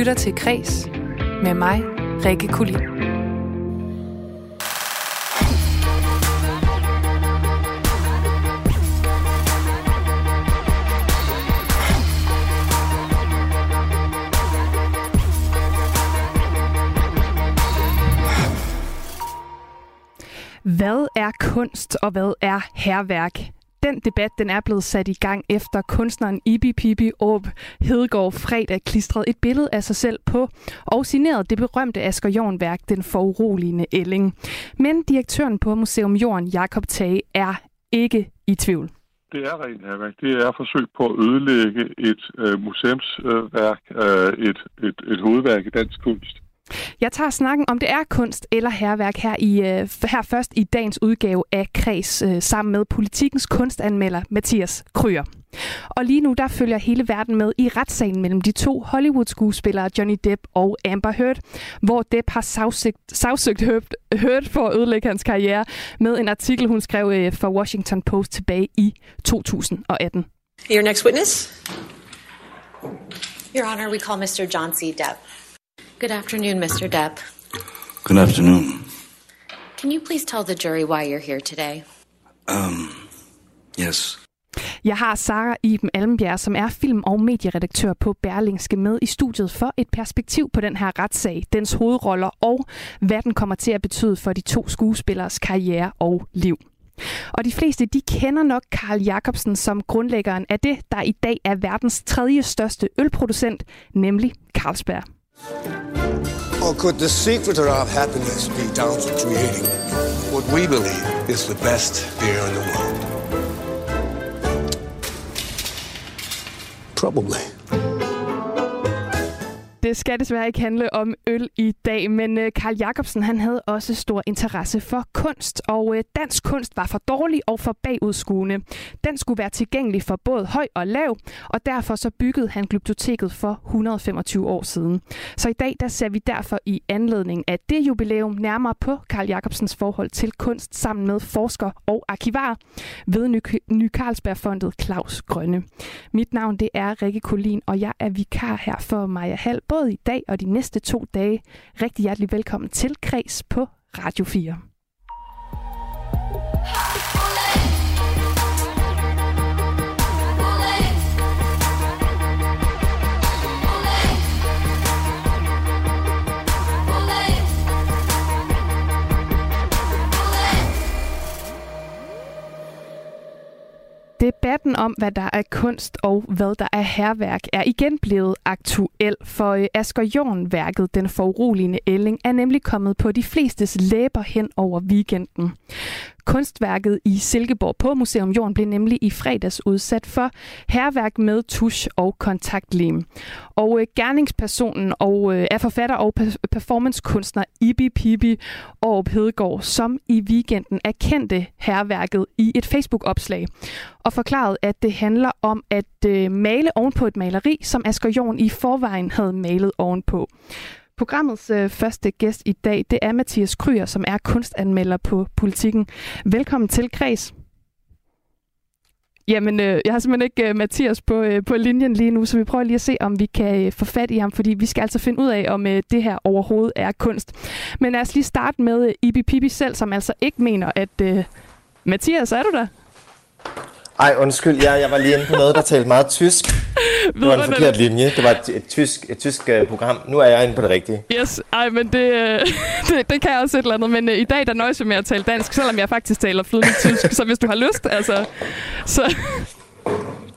lytter til Kres med mig, Rikke Kulin. Hvad er kunst, og hvad er herværk? Den debat den er blevet sat i gang efter kunstneren Ibi Pibi Åb Hedegaard fredag klistrede et billede af sig selv på og signerede det berømte Asger Jorn-værk Den foruroligende ælling. Men direktøren på Museum Jorden, Jakob Tage, er ikke i tvivl. Det er rent herværk. Det er forsøg på at ødelægge et øh, museumsværk, øh, et, et, et hovedværk i dansk kunst. Jeg tager snakken om det er kunst eller herværk her, i, øh, her først i dagens udgave af Kreds øh, sammen med politikens kunstanmelder Mathias Kryer. Og lige nu der følger hele verden med i retssagen mellem de to Hollywood-skuespillere Johnny Depp og Amber Heard, hvor Depp har sagsøgt, sagsøgt Heard, for at ødelægge hans karriere med en artikel, hun skrev øh, for Washington Post tilbage i 2018. Your next witness? Your Honor, we call Mr. John C. Depp. Good afternoon, Mr. Depp. Good afternoon. Can you please tell the jury why you're here today? Um, yes. Jeg har Sara Iben Almbjerg, som er film- og medieredaktør på Berlingske, med i studiet for et perspektiv på den her retssag, dens hovedroller og hvad den kommer til at betyde for de to skuespillers karriere og liv. Og de fleste de kender nok Karl Jacobsen som grundlæggeren af det, der i dag er verdens tredje største ølproducent, nemlig Carlsberg. Or could the secret of our happiness be down to creating what we believe is the best beer in the world? Probably. Det skal desværre ikke handle om øl i dag, men øh, Karl Jacobsen han havde også stor interesse for kunst, og øh, dansk kunst var for dårlig og for bagudskuende. Den skulle være tilgængelig for både høj og lav, og derfor så byggede han Glyptoteket for 125 år siden. Så i dag der ser vi derfor i anledning af det jubilæum nærmere på Karl Jacobsens forhold til kunst sammen med forsker og arkivar ved Ny, Ny Carlsbergfondet Claus Grønne. Mit navn det er Rikke Kolin, og jeg er vikar her for Maja Hall, både i dag og de næste to dage. Rigtig hjertelig velkommen til Kreds på Radio 4. Debatten om, hvad der er kunst og hvad der er herværk, er igen blevet aktuel, for øh, Asger Jorn-værket Den foruroligende ælling er nemlig kommet på de flestes læber hen over weekenden. Kunstværket i Silkeborg på Museum Jorden blev nemlig i fredags udsat for herværk med tusch og kontaktlim. Og øh, gerningspersonen og øh, er forfatter og performancekunstner Ibi Pibi og Hedegaard, som i weekenden erkendte herværket i et Facebook-opslag og forklarede, at det handler om at øh, male ovenpå et maleri, som Asger Jorn i forvejen havde malet ovenpå. Programmets øh, første gæst i dag, det er Mathias Kryer, som er kunstanmelder på Politiken. Velkommen til Kreds. Jamen, øh, jeg har simpelthen ikke øh, Mathias på, øh, på linjen lige nu, så vi prøver lige at se, om vi kan øh, få fat i ham, fordi vi skal altså finde ud af, om øh, det her overhovedet er kunst. Men lad os lige starte med øh, Ibi Pibi selv, som altså ikke mener, at... Øh, Mathias, er du der? Ej, undskyld, jeg, jeg var lige inde på noget, der talte meget tysk. Det var en forkert linje. Det var et, et tysk, et tysk uh, program. Nu er jeg inde på det rigtige. Yes, ej, men det, det, det kan jeg også et eller andet. Men uh, i dag der nøjes jeg med at tale dansk, selvom jeg faktisk taler flydende tysk. Så hvis du har lyst, altså... Så...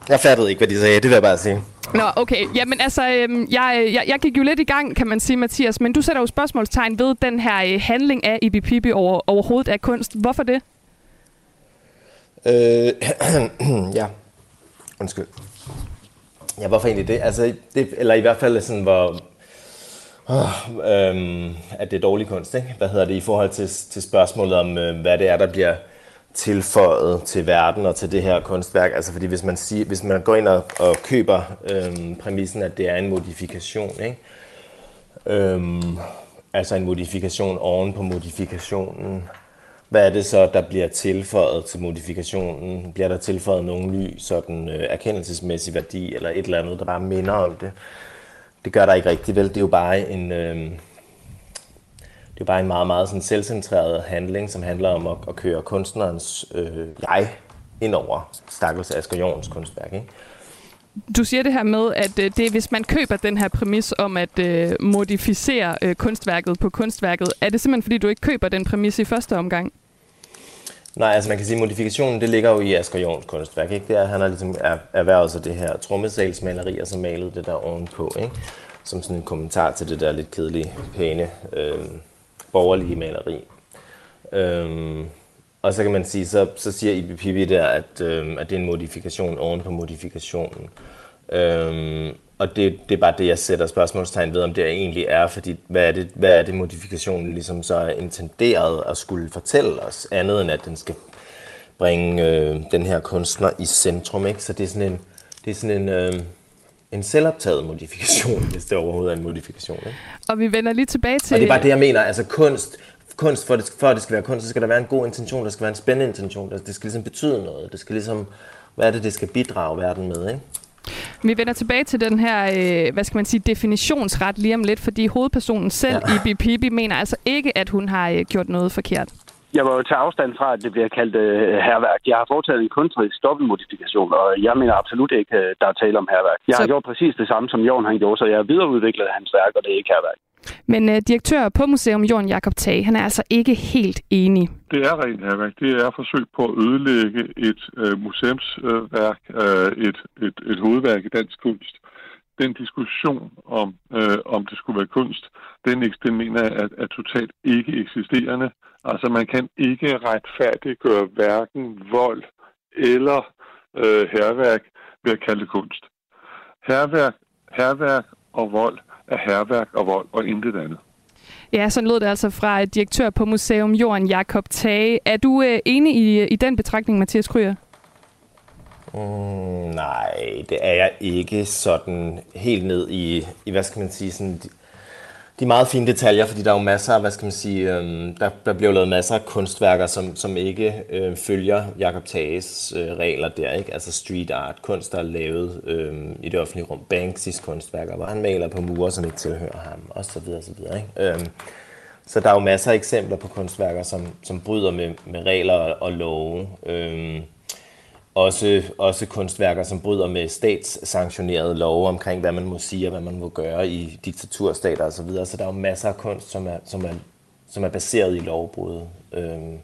Jeg fattede ikke, hvad de sagde. Det vil jeg bare sige. Nå, okay. Jamen altså, øhm, jeg, jeg, jeg gik jo lidt i gang, kan man sige, Mathias. Men du sætter jo spørgsmålstegn ved den her øh, handling af Ibi Pibi over, overhovedet af kunst. Hvorfor det? Øh, ja, undskyld. Ja, hvorfor egentlig det? Altså, det, eller i hvert fald sådan, hvor... Øh, at det er dårlig kunst, ikke? Hvad hedder det i forhold til, til spørgsmålet om, øh, hvad det er, der bliver tilføjet til verden og til det her kunstværk. Altså fordi hvis man, siger, hvis man går ind og, og køber øh, præmissen, at det er en modifikation, ikke? Øh, altså en modifikation oven på modifikationen, hvad er det så, der bliver tilføjet til modifikationen? Bliver der tilføjet nogen ny sådan øh, erkendelsesmæssig værdi, eller et eller andet, der bare minder om det? det gør der ikke rigtigt vel. Det er jo bare en, øh, det er bare en meget, meget sådan selvcentreret handling, som handler om at, at køre kunstnerens øh, jeg ind over Stakkels Asger Jorns kunstværk. Ikke? Du siger det her med, at øh, det hvis man køber den her præmis om at øh, modificere øh, kunstværket på kunstværket, er det simpelthen fordi, du ikke køber den præmis i første omgang? Nej, altså man kan sige, at modifikationen det ligger jo i Asger Jorns kunstværk. Ikke? Det er, han har ligesom erhvervet sig det her trommesalsmaleri, og så malet det der ovenpå. Ikke? Som sådan en kommentar til det der lidt kedelige, pæne, øh, borgerlige maleri. Øh, og så kan man sige, så, så siger Ibi Pibi der, at, øh, at det er en modifikation oven på modifikationen. Øh, og det, det er bare det, jeg sætter spørgsmålstegn ved, om det egentlig er, fordi hvad er det, hvad er det modifikationen ligesom så er intenderet at skulle fortælle os, andet end at den skal bringe øh, den her kunstner i centrum. Ikke? Så det er sådan en, det er sådan en, øh, en selvoptaget modifikation, hvis det overhovedet er en modifikation. Ikke? Og vi vender lige tilbage til... Og det er bare det, jeg mener. Altså kunst, kunst for, det, for at det skal være kunst, så skal der være en god intention, der skal være en spændende intention, det skal ligesom betyde noget, det skal ligesom, hvad er det, det skal bidrage verden med, ikke? Vi vender tilbage til den her, øh, hvad skal man sige, definitionsret lige om lidt, fordi hovedpersonen selv, ja. Ibi Pibi, mener altså ikke, at hun har øh, gjort noget forkert. Jeg var jo til afstand fra, at det bliver kaldt øh, herværk. Jeg har foretaget en kunstnerisk dobbeltmodifikation, og jeg mener absolut ikke, øh, der er tale om herværk. Jeg så... har gjort præcis det samme, som Jorden han gjorde, så jeg har videreudviklet hans værk, og det er ikke herværk. Men øh, direktør på Museum Jorden Jakob Tage, han er altså ikke helt enig. Det er rent herværk. Det er forsøg på at ødelægge et øh, museumsværk, øh, et, et, et hovedværk i dansk kunst. Den diskussion om, øh, om det skulle være kunst, den, den mener jeg er, er totalt ikke eksisterende. Altså man kan ikke retfærdiggøre hverken vold eller øh, herværk ved at kalde det kunst. Herværk, herværk og vold er herværk og vold og intet andet. Ja, sådan lød det altså fra direktør på Museum Jorden, Jakob Tage. Er du øh, enig i, i den betragtning, Mathias Kryer? Mm, nej, det er jeg ikke sådan helt ned i, i hvad skal man sige, sådan de meget fine detaljer, fordi der er jo masser, hvad skal man sige, øh, der, der bliver lavet masser af kunstværker, som, som ikke øh, følger Jakob Tages øh, regler der, ikke? Altså street art, kunst, der er lavet øh, i det offentlige rum, Banksys kunstværker, hvor han maler på mure, som ikke tilhører ham, og så videre, så videre, ikke? Øh, så der er jo masser af eksempler på kunstværker, som, som bryder med, med regler og, og love. Øh, også, også kunstværker, som bryder med statssanktionerede love omkring, hvad man må sige og hvad man må gøre i diktaturstater osv. Så, videre. så der er jo masser af kunst, som er, som er, som er baseret i lovbrud. Øhm,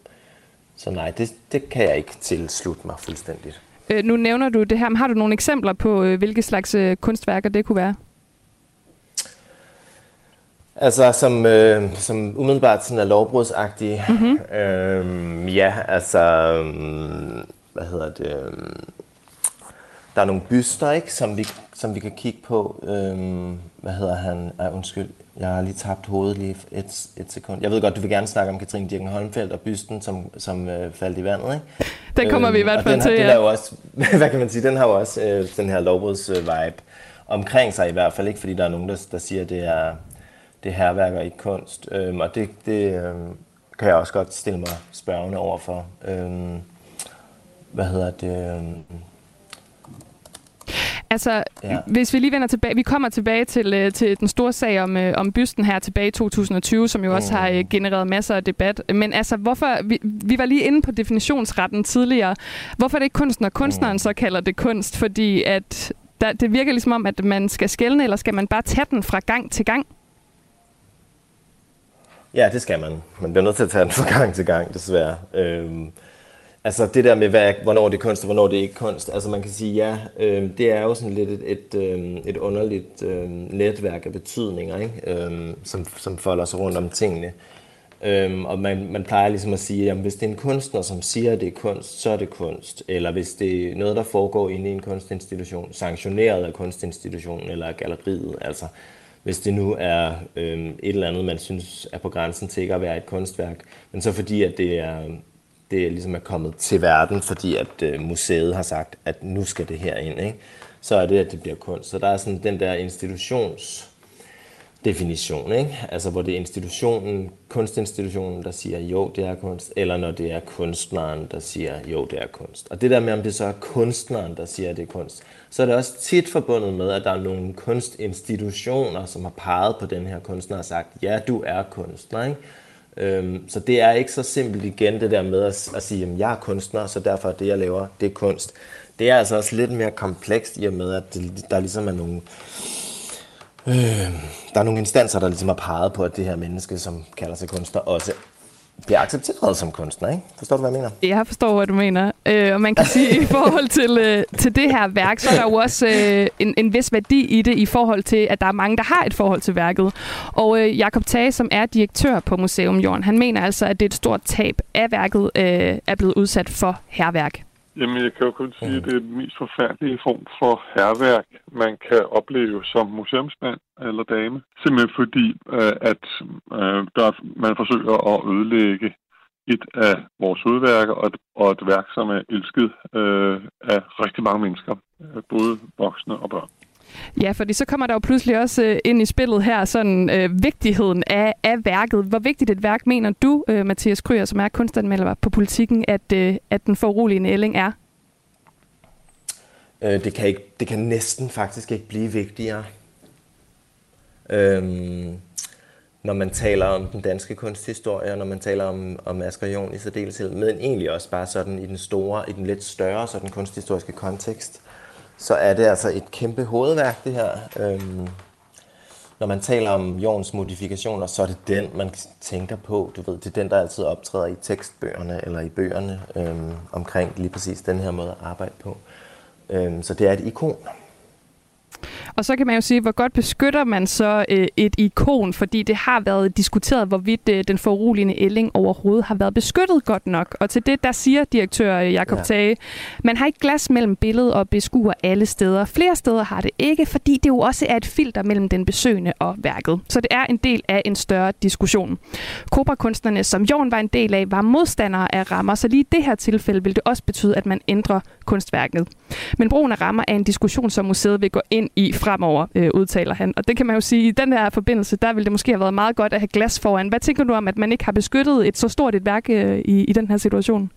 så nej, det, det kan jeg ikke tilslutte mig fuldstændigt. Øh, nu nævner du det her, men har du nogle eksempler på, øh, hvilke slags øh, kunstværker det kunne være? Altså, som, øh, som umiddelbart sådan er lovbrudsagtige. Mm-hmm. Øhm, ja, altså... Øh, hvad hedder det, øhm, der er nogle byster, ikke, som vi, som vi kan kigge på. Øhm, hvad hedder han? Ej, undskyld, jeg har lige tabt hovedet lige et, et sekund. Jeg ved godt, du vil gerne snakke om Katrine Dirken Holmfeldt og bysten, som, som øh, faldt i vandet, ikke? Den kommer øhm, vi i hvert fald til, ja. Den også, hvad kan man sige, den har jo også øh, den her lovbruds-vibe omkring sig i hvert fald, ikke? Fordi der er nogen, der, der siger, at det er, det er herværker i kunst. Øhm, og det, det øhm, kan jeg også godt stille mig spørgende over for. Øhm, hvad hedder det? Øhm, altså, ja. hvis vi lige vender tilbage, vi kommer tilbage til, øh, til den store sag om, øh, om bysten her tilbage i 2020, som jo også mm. har øh, genereret masser af debat. Men altså, hvorfor, vi, vi var lige inde på definitionsretten tidligere. Hvorfor er det ikke kunst, når kunstneren mm. så kalder det kunst? Fordi at der, det virker ligesom om, at man skal skælne, eller skal man bare tage den fra gang til gang? Ja, det skal man. Man bliver nødt til at tage den fra gang til gang, desværre. Øhm, Altså det der med, hvad, hvornår det er kunst og hvornår det er ikke kunst. Altså man kan sige, ja, øh, det er jo sådan lidt et, et, øh, et underligt øh, netværk af betydninger, ikke? Øh, som, som folder sig rundt om tingene. Øh, og man, man plejer ligesom at sige, at hvis det er en kunstner, som siger, at det er kunst, så er det kunst. Eller hvis det er noget, der foregår inde i en kunstinstitution, sanktioneret af kunstinstitutionen eller af galleriet, altså hvis det nu er øh, et eller andet, man synes er på grænsen til ikke at være et kunstværk, men så fordi, at det er det ligesom er kommet til verden, fordi at øh, museet har sagt, at nu skal det her ind, ikke? så er det, at det bliver kunst. Så der er sådan den der institutions definition, ikke? Altså hvor det er institutionen, kunstinstitutionen, der siger, jo, det er kunst, eller når det er kunstneren, der siger, jo, det er kunst. Og det der med, om det så er kunstneren, der siger, at det er kunst, så er det også tit forbundet med, at der er nogle kunstinstitutioner, som har peget på den her kunstner og sagt, ja, du er kunstner, ikke? Øhm, så det er ikke så simpelt igen, det der med at, at sige, at jeg er kunstner, så derfor er det, jeg laver, det er kunst. Det er altså også lidt mere komplekst i og med, at det, der ligesom er nogle Øh, der er nogle instanser, der ligesom har peget på, at det her menneske, som kalder sig kunstner, også bliver accepteret som kunstner, ikke? Forstår du, hvad jeg mener? Jeg forstår, hvad du mener. Øh, og man kan sige, i forhold til, øh, til det her værk, så er der jo også øh, en, en vis værdi i det, i forhold til, at der er mange, der har et forhold til værket. Og øh, Jakob Tage, som er direktør på Museum Jorden, han mener altså, at det er et stort tab af værket, øh, er blevet udsat for herværk. Jamen, jeg kan jo kun sige, at det er den mest forfærdelige form for herværk, man kan opleve som museumsmand eller dame. Simpelthen fordi, øh, at øh, der, man forsøger at ødelægge et af vores udværker og et, og et værk, som er elsket øh, af rigtig mange mennesker, både voksne og børn. Ja, fordi så kommer der jo pludselig også øh, ind i spillet her sådan øh, vigtigheden af, af værket. Hvor vigtigt et værk mener du, øh, Mathias Kryer, som er kunstanmelder på politikken, at, øh, at den foruroligende ælling er? Øh, det, kan ikke, det kan næsten faktisk ikke blive vigtigere. Øhm, når man taler om den danske kunsthistorie, og når man taler om, om Asger Jorn i særdeleshed, men egentlig også bare sådan i den store, i den lidt større sådan kunsthistoriske kontekst så er det altså et kæmpe hovedværk, det her. Øhm, når man taler om Jorns modifikationer, så er det den, man tænker på. Du ved, det er den, der altid optræder i tekstbøgerne eller i bøgerne øhm, omkring lige præcis den her måde at arbejde på. Øhm, så det er et ikon. Og så kan man jo sige, hvor godt beskytter man så øh, et ikon, fordi det har været diskuteret, hvorvidt øh, den foruroligende ælling overhovedet har været beskyttet godt nok. Og til det, der siger direktør øh, Jakob ja. Tage, man har ikke glas mellem billedet og beskuer alle steder. Flere steder har det ikke, fordi det jo også er et filter mellem den besøgende og værket. Så det er en del af en større diskussion. Kobrakunstnerne, som Jorn var en del af, var modstandere af rammer, så lige i det her tilfælde vil det også betyde, at man ændrer kunstværket. Men brugen af rammer er en diskussion, som museet vil gå ind i fremover, øh, udtaler han. Og det kan man jo sige, i den her forbindelse, der ville det måske have været meget godt at have glas foran. Hvad tænker du om, at man ikke har beskyttet et så stort et værk øh, i, i den her situation?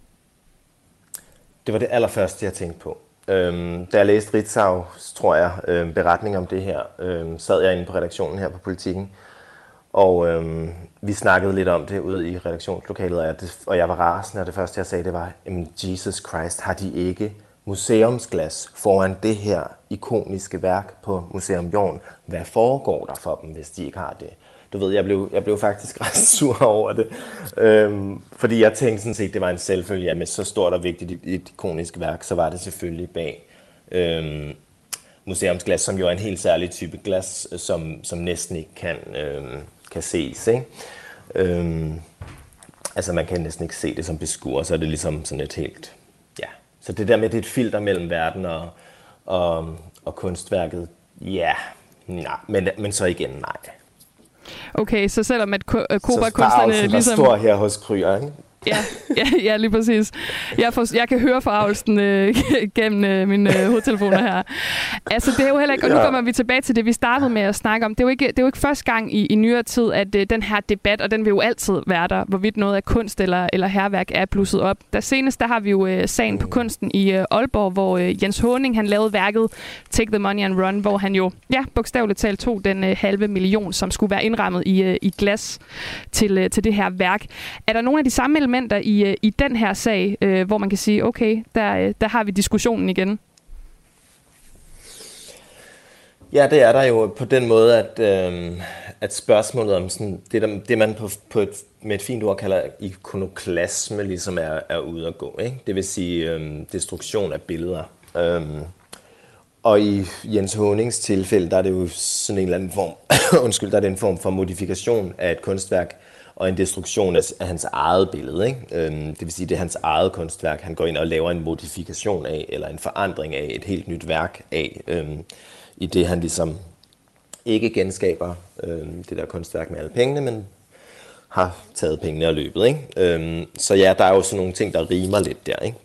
Det var det allerførste, jeg tænkte på. Øhm, da jeg læste Ritzau, tror jeg, øhm, beretning om det her, øhm, sad jeg inde på redaktionen her på Politiken, og øhm, vi snakkede lidt om det ude i redaktionslokalet, og jeg, og jeg var rasende, og det første, jeg sagde, det var, Jesus Christ, har de ikke museumsglas foran det her ikoniske værk på Museum Jorn. Hvad foregår der for dem, hvis de ikke har det? Du ved, jeg blev, jeg blev faktisk ret sur over det. Øhm, fordi jeg tænkte sådan set, det var en selvfølge, at med så stort og vigtigt et ikonisk værk, så var det selvfølgelig bag øhm, museumsglas, som jo er en helt særlig type glas, øh, som, som næsten ikke kan, øhm, kan ses. Ikke? Øhm, altså man kan næsten ikke se det som beskuer, så er det ligesom sådan et helt så det der med, det er et filter mellem verden og, og, og kunstværket, ja, nej, men, men så igen nej. Okay, så selvom at Cobra-kunstnerne ligesom... Så stor her hos Kryer, ikke? Ja, ja, ja, lige præcis. Jeg, får, jeg kan høre forarvelsen øh, gennem øh, mine øh, hovedtelefoner her. Altså, det er jo heller ikke... Og nu kommer vi tilbage til det, vi startede med at snakke om. Det er jo ikke, det er jo ikke første gang i, i nyere tid, at øh, den her debat, og den vil jo altid være der, hvorvidt noget af kunst eller, eller herværk er blusset op. Der senest, der har vi jo øh, sagen på kunsten i øh, Aalborg, hvor øh, Jens Honing, han lavede værket Take the Money and Run, hvor han jo, ja, bogstaveligt talt tog den øh, halve million, som skulle være indrammet i, øh, i glas til, øh, til det her værk. Er der nogle af de samme elementer i, øh, i den her sag, øh, hvor man kan sige, okay, der, øh, der har vi diskussionen igen? Ja, det er der jo på den måde, at, øh, at spørgsmålet om sådan, det, der, det man på, på et, med et fint ord kalder ikonoklasme, ligesom er, er ude at gå. Ikke? Det vil sige øh, destruktion af billeder. Øh, og i Jens Honings tilfælde, der er det jo sådan en eller anden form, undskyld, der er det en form for modifikation af et kunstværk, og en destruktion af, af hans eget billede. Ikke? Øhm, det vil sige, det er hans eget kunstværk, han går ind og laver en modifikation af, eller en forandring af et helt nyt værk af, øhm, i det han ligesom ikke genskaber øhm, det der kunstværk med alle pengene, men har taget pengene og løbet. Ikke? Øhm, så ja, der er jo sådan nogle ting, der rimer lidt der. Ikke?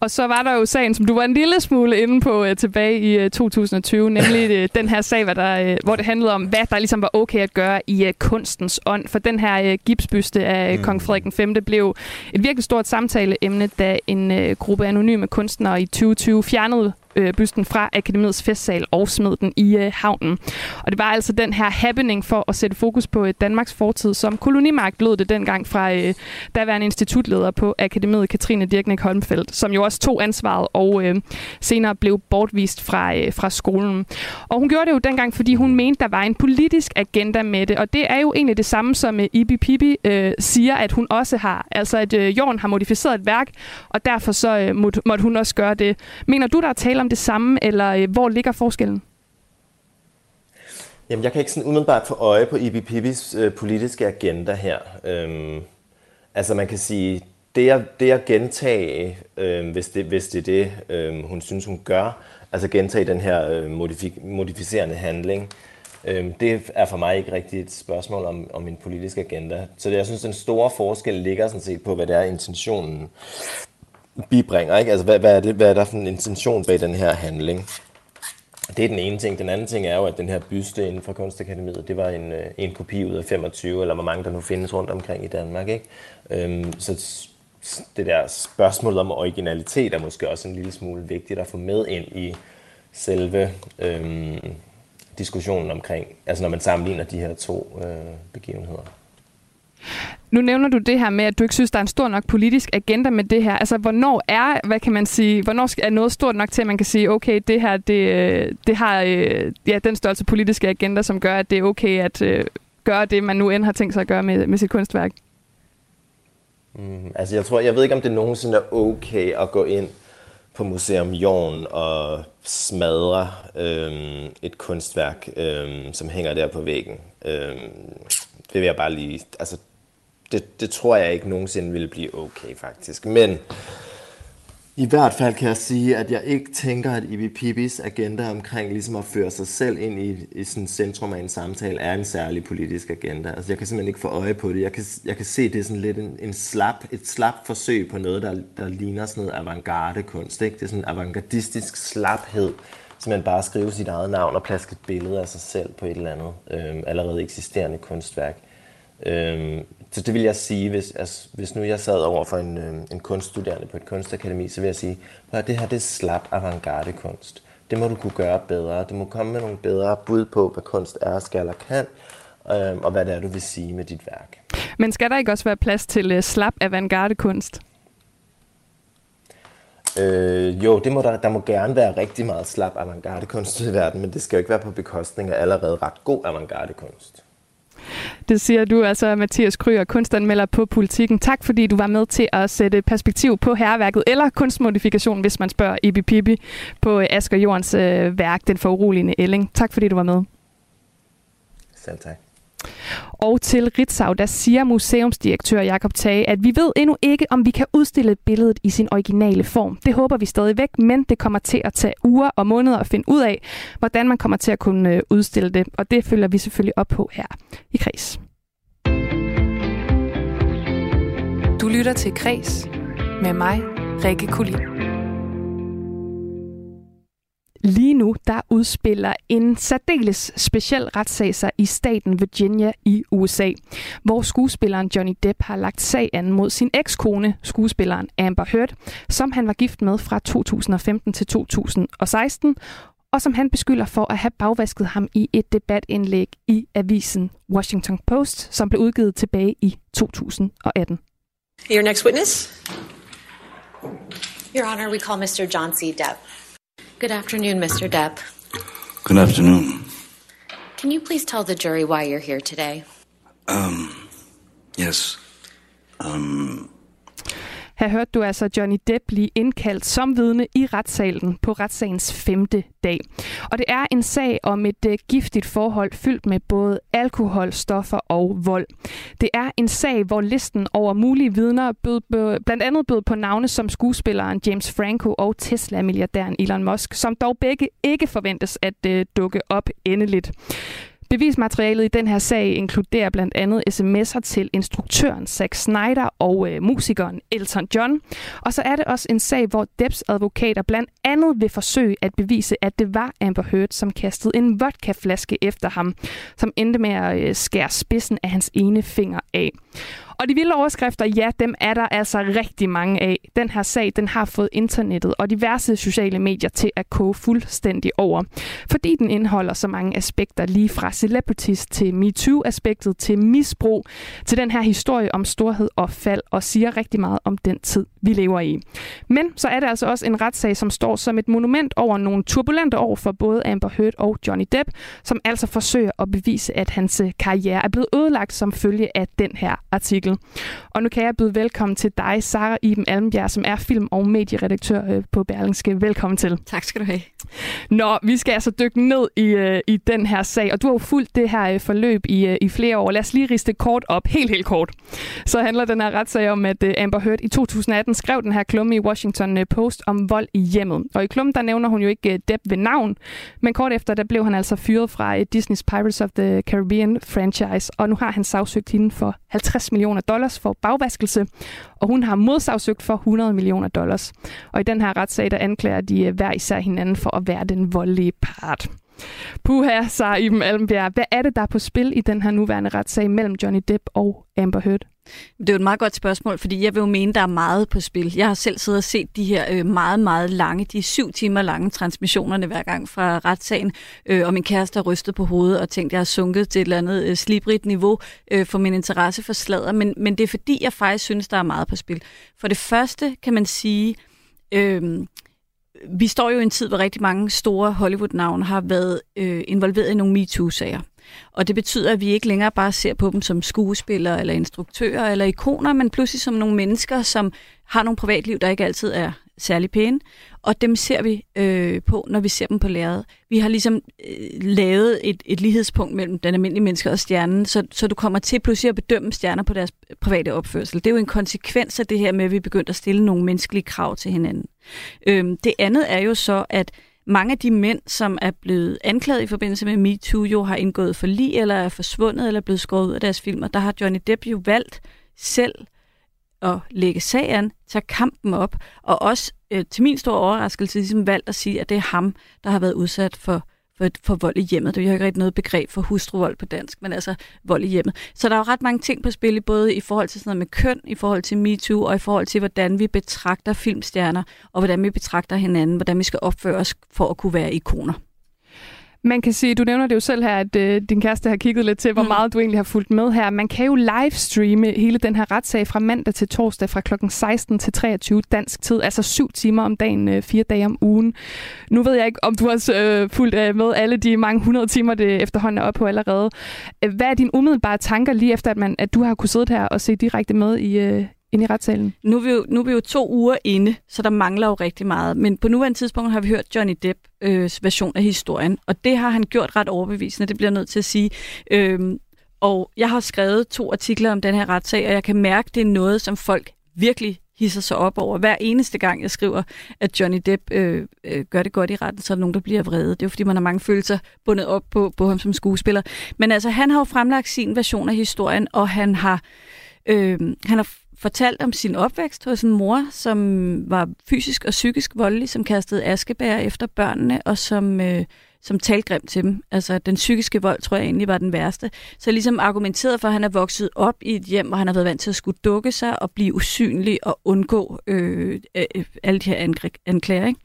Og så var der jo sagen, som du var en lille smule inde på uh, tilbage i uh, 2020, nemlig uh, den her sag, hvor, der, uh, hvor det handlede om, hvad der ligesom var okay at gøre i uh, kunstens ånd. For den her uh, gipsbyste af mm. kong Frederik V blev et virkelig stort samtaleemne, da en uh, gruppe anonyme kunstnere i 2020 fjernede øh, bysten fra Akademiets festsal og smed den i øh, havnen. Og det var altså den her happening for at sætte fokus på øh, Danmarks fortid som kolonimagt, lød det dengang fra øh, daværende institutleder på Akademiet, Katrine Dirknik Holmfeldt, som jo også tog ansvaret og øh, senere blev bortvist fra, øh, fra skolen. Og hun gjorde det jo dengang, fordi hun mente, der var en politisk agenda med det, og det er jo egentlig det samme, som øh, Ibi Pibi øh, siger, at hun også har. Altså, at øh, Jorden har modificeret et værk, og derfor så øh, måtte, måtte hun også gøre det. Mener du, der er tale om det samme, eller øh, hvor ligger forskellen? Jamen, jeg kan ikke sådan umiddelbart få øje på IBPB's øh, politiske agenda her. Øhm, altså, man kan sige, det at, det at gentage, øh, hvis, det, hvis det er det, øh, hun synes, hun gør, altså gentage den her øh, modifik- modificerende handling, øh, det er for mig ikke rigtig et spørgsmål om, om en politisk agenda. Så det, jeg synes, den store forskel ligger sådan set på, hvad det er intentionen bibringer. Ikke? Altså, hvad, hvad, er det, hvad er der for en intention bag den her handling? Det er den ene ting. Den anden ting er jo, at den her byste inden for Kunstakademiet, det var en, øh, en kopi ud af 25, eller hvor mange der nu findes rundt omkring i Danmark. Ikke? Øhm, så det der spørgsmål om originalitet er måske også en lille smule vigtigt at få med ind i selve øhm, diskussionen omkring, altså når man sammenligner de her to øh, begivenheder. Nu nævner du det her med, at du ikke synes, der er en stor nok politisk agenda med det her. Altså, hvornår er, hvad kan man sige, hvornår er noget stort nok til, at man kan sige, okay, det her, det, øh, det har øh, ja, den størrelse politiske agenda, som gør, at det er okay at øh, gøre det, man nu end har tænkt sig at gøre med, med sit kunstværk? Mm, altså, jeg tror, jeg ved ikke, om det nogensinde er okay at gå ind på Museum Jorn og smadre øhm, et kunstværk, øhm, som hænger der på væggen. Øhm, det vil jeg bare lige... Altså, det, det tror jeg ikke nogensinde ville blive okay, faktisk. Men i hvert fald kan jeg sige, at jeg ikke tænker, at Ibi Pibis agenda omkring ligesom at føre sig selv ind i, i sådan centrum af en samtale er en særlig politisk agenda. Altså, jeg kan simpelthen ikke få øje på det. Jeg kan, jeg kan se, det er sådan lidt en, en slap, et slap forsøg på noget, der, der ligner sådan noget avantgarde kunst. Ikke? Det er sådan en avantgardistisk slaphed, som man bare skriver sit eget navn og plasker et billede af sig selv på et eller andet øh, allerede eksisterende kunstværk. Øh, så det vil jeg sige, hvis, altså, hvis nu jeg sad over for en, øh, en kunststuderende på et kunstakademi, så vil jeg sige, at det her det er slap avantgarde kunst. Det må du kunne gøre bedre. Du må komme med nogle bedre bud på, hvad kunst er, skal og kan, øh, og hvad det er, du vil sige med dit værk. Men skal der ikke også være plads til uh, slap avantgarde kunst? Øh, jo, det må der, der må gerne være rigtig meget slap avantgarde kunst i verden, men det skal jo ikke være på bekostning af allerede ret god avantgarde kunst. Det siger du altså, Mathias Kryer, kunstanmelder på Politikken. Tak fordi du var med til at sætte perspektiv på herværket eller kunstmodifikation, hvis man spørger Ibi Pibi på øh, Asger Jordens øh, værk, Den foruroligende ælling. Tak fordi du var med. Selv tak. Og til Ritzau, der siger museumsdirektør Jakob Tage, at vi ved endnu ikke, om vi kan udstille billedet i sin originale form. Det håber vi stadigvæk, men det kommer til at tage uger og måneder at finde ud af, hvordan man kommer til at kunne øh, udstille det. Og det følger vi selvfølgelig op på her i Kreds. Du lytter til Kres med mig, Rikke Kulin. Lige nu der udspiller en særdeles speciel retssag sig i staten Virginia i USA, hvor skuespilleren Johnny Depp har lagt sag an mod sin ekskone, skuespilleren Amber Heard, som han var gift med fra 2015 til 2016, og som han beskylder for at have bagvasket ham i et debatindlæg i avisen Washington Post, som blev udgivet tilbage i 2018. Your next witness? Your Honor, we call Mr. John C. Depp. Good afternoon, Mr. Depp. Good afternoon. Can you please tell the jury why you're here today? Um, yes. Um, Her hørte du altså Johnny Depp blive indkaldt som vidne i retssalen på retssagens femte dag. Og det er en sag om et uh, giftigt forhold fyldt med både alkohol, stoffer og vold. Det er en sag, hvor listen over mulige vidner bød, bød, blandt andet bød på navne som skuespilleren James Franco og Tesla-milliardæren Elon Musk, som dog begge ikke forventes at uh, dukke op endeligt. Bevismaterialet i den her sag inkluderer blandt andet sms'er til instruktøren Zack Snyder og øh, musikeren Elton John. Og så er det også en sag, hvor Depps advokater blandt andet vil forsøge at bevise, at det var Amber Heard, som kastede en vodkaflaske efter ham, som endte med at øh, skære spidsen af hans ene finger af. Og de vilde overskrifter, ja, dem er der altså rigtig mange af. Den her sag, den har fået internettet og diverse sociale medier til at koge fuldstændig over. Fordi den indeholder så mange aspekter, lige fra celebrities til MeToo-aspektet, til misbrug, til den her historie om storhed og fald, og siger rigtig meget om den tid, vi lever i. Men så er det altså også en retssag, som står som et monument over nogle turbulente år for både Amber Heard og Johnny Depp, som altså forsøger at bevise, at hans karriere er blevet ødelagt som følge af den her artikel artikel. Og nu kan jeg byde velkommen til dig, Sara Iben Almbjerg, som er film- og medieredaktør øh, på Berlingske. Velkommen til. Tak skal du have. Nå, vi skal altså dykke ned i, øh, i den her sag, og du har jo fulgt det her øh, forløb i, i flere år. Lad os lige riste kort op, helt, helt kort. Så handler den her retssag om, at Amber Heard i 2018 skrev den her klumme i Washington Post om vold i hjemmet. Og i klummen, der nævner hun jo ikke Depp ved navn, men kort efter, der blev han altså fyret fra Disney's Pirates of the Caribbean franchise, og nu har han sagsøgt hende for 50 millioner dollars for bagvaskelse, og hun har modsagsøgt for 100 millioner dollars. Og i den her retssag, der anklager de øh, hver især hinanden for at være den voldelige part. Puha, Sara Iben Almbjerg. Hvad er det, der er på spil i den her nuværende retssag mellem Johnny Depp og Amber Heard? Det er jo et meget godt spørgsmål, fordi jeg vil jo mene, der er meget på spil. Jeg har selv siddet og set de her øh, meget, meget lange, de syv timer lange transmissionerne hver gang fra retssagen, øh, og min kæreste har rystet på hovedet og tænkt, at jeg har sunket til et eller andet øh, slibrigt niveau øh, for min interesse for sladder, men, men det er fordi, jeg faktisk synes, der er meget på spil. For det første kan man sige, øh, vi står jo i en tid, hvor rigtig mange store Hollywood-navne har været øh, involveret i nogle MeToo-sager. Og det betyder, at vi ikke længere bare ser på dem som skuespillere eller instruktører eller ikoner, men pludselig som nogle mennesker, som har nogle privatliv, der ikke altid er særlig pæne. Og dem ser vi øh, på, når vi ser dem på lærredet. Vi har ligesom øh, lavet et, et lighedspunkt mellem den almindelige menneske og stjernen, så, så du kommer til pludselig at bedømme stjerner på deres private opførsel. Det er jo en konsekvens af det her med, at vi begyndte at stille nogle menneskelige krav til hinanden. Øh, det andet er jo så, at mange af de mænd, som er blevet anklaget i forbindelse med MeToo, jo har indgået forlig, eller er forsvundet eller er blevet skåret ud af deres filmer. Der har Johnny Depp jo valgt selv at lægge sagen, tage kampen op, og også øh, til min store overraskelse ligesom valgt at sige, at det er ham, der har været udsat for for, for vold i hjemmet. Det er jo ikke rigtig noget begreb for hustruvold på dansk, men altså vold i hjemmet. Så der er jo ret mange ting på spil, både i forhold til sådan noget med køn, i forhold til MeToo, og i forhold til, hvordan vi betragter filmstjerner, og hvordan vi betragter hinanden, hvordan vi skal opføre os for at kunne være ikoner. Man kan sige, du nævner det jo selv her, at øh, din kæreste har kigget lidt til, hvor mm. meget du egentlig har fulgt med her. Man kan jo livestreame hele den her retssag fra mandag til torsdag fra kl. 16 til 23 dansk tid, altså syv timer om dagen, øh, fire dage om ugen. Nu ved jeg ikke, om du har øh, fulgt øh, med alle de mange hundrede timer, det efterhånden er oppe på allerede. Øh, hvad er dine umiddelbare tanker lige efter, at, man, at du har kunnet sidde her og se direkte med i, øh, ind i retssalen? Nu er, vi jo, nu er vi jo to uger inde, så der mangler jo rigtig meget. Men på nuværende tidspunkt har vi hørt Johnny Depps øh, version af historien, og det har han gjort ret overbevisende, det bliver nødt til at sige. Øh, og jeg har skrevet to artikler om den her retssag, og jeg kan mærke, det er noget, som folk virkelig hisser sig op over. Hver eneste gang, jeg skriver, at Johnny Depp øh, øh, gør det godt i retten, så er der nogen, der bliver vrede. Det er jo, fordi man har mange følelser bundet op på, på ham som skuespiller. Men altså, han har jo fremlagt sin version af historien, og han har, øh, han har fortalt om sin opvækst hos en mor, som var fysisk og psykisk voldelig, som kastede askebær efter børnene, og som, øh, som talte grimt til dem. Altså, den psykiske vold, tror jeg egentlig var den værste. Så ligesom argumenteret for, at han er vokset op i et hjem, hvor han har været vant til at skulle dukke sig og blive usynlig og undgå øh, øh, øh alle de her anklager. Ikke?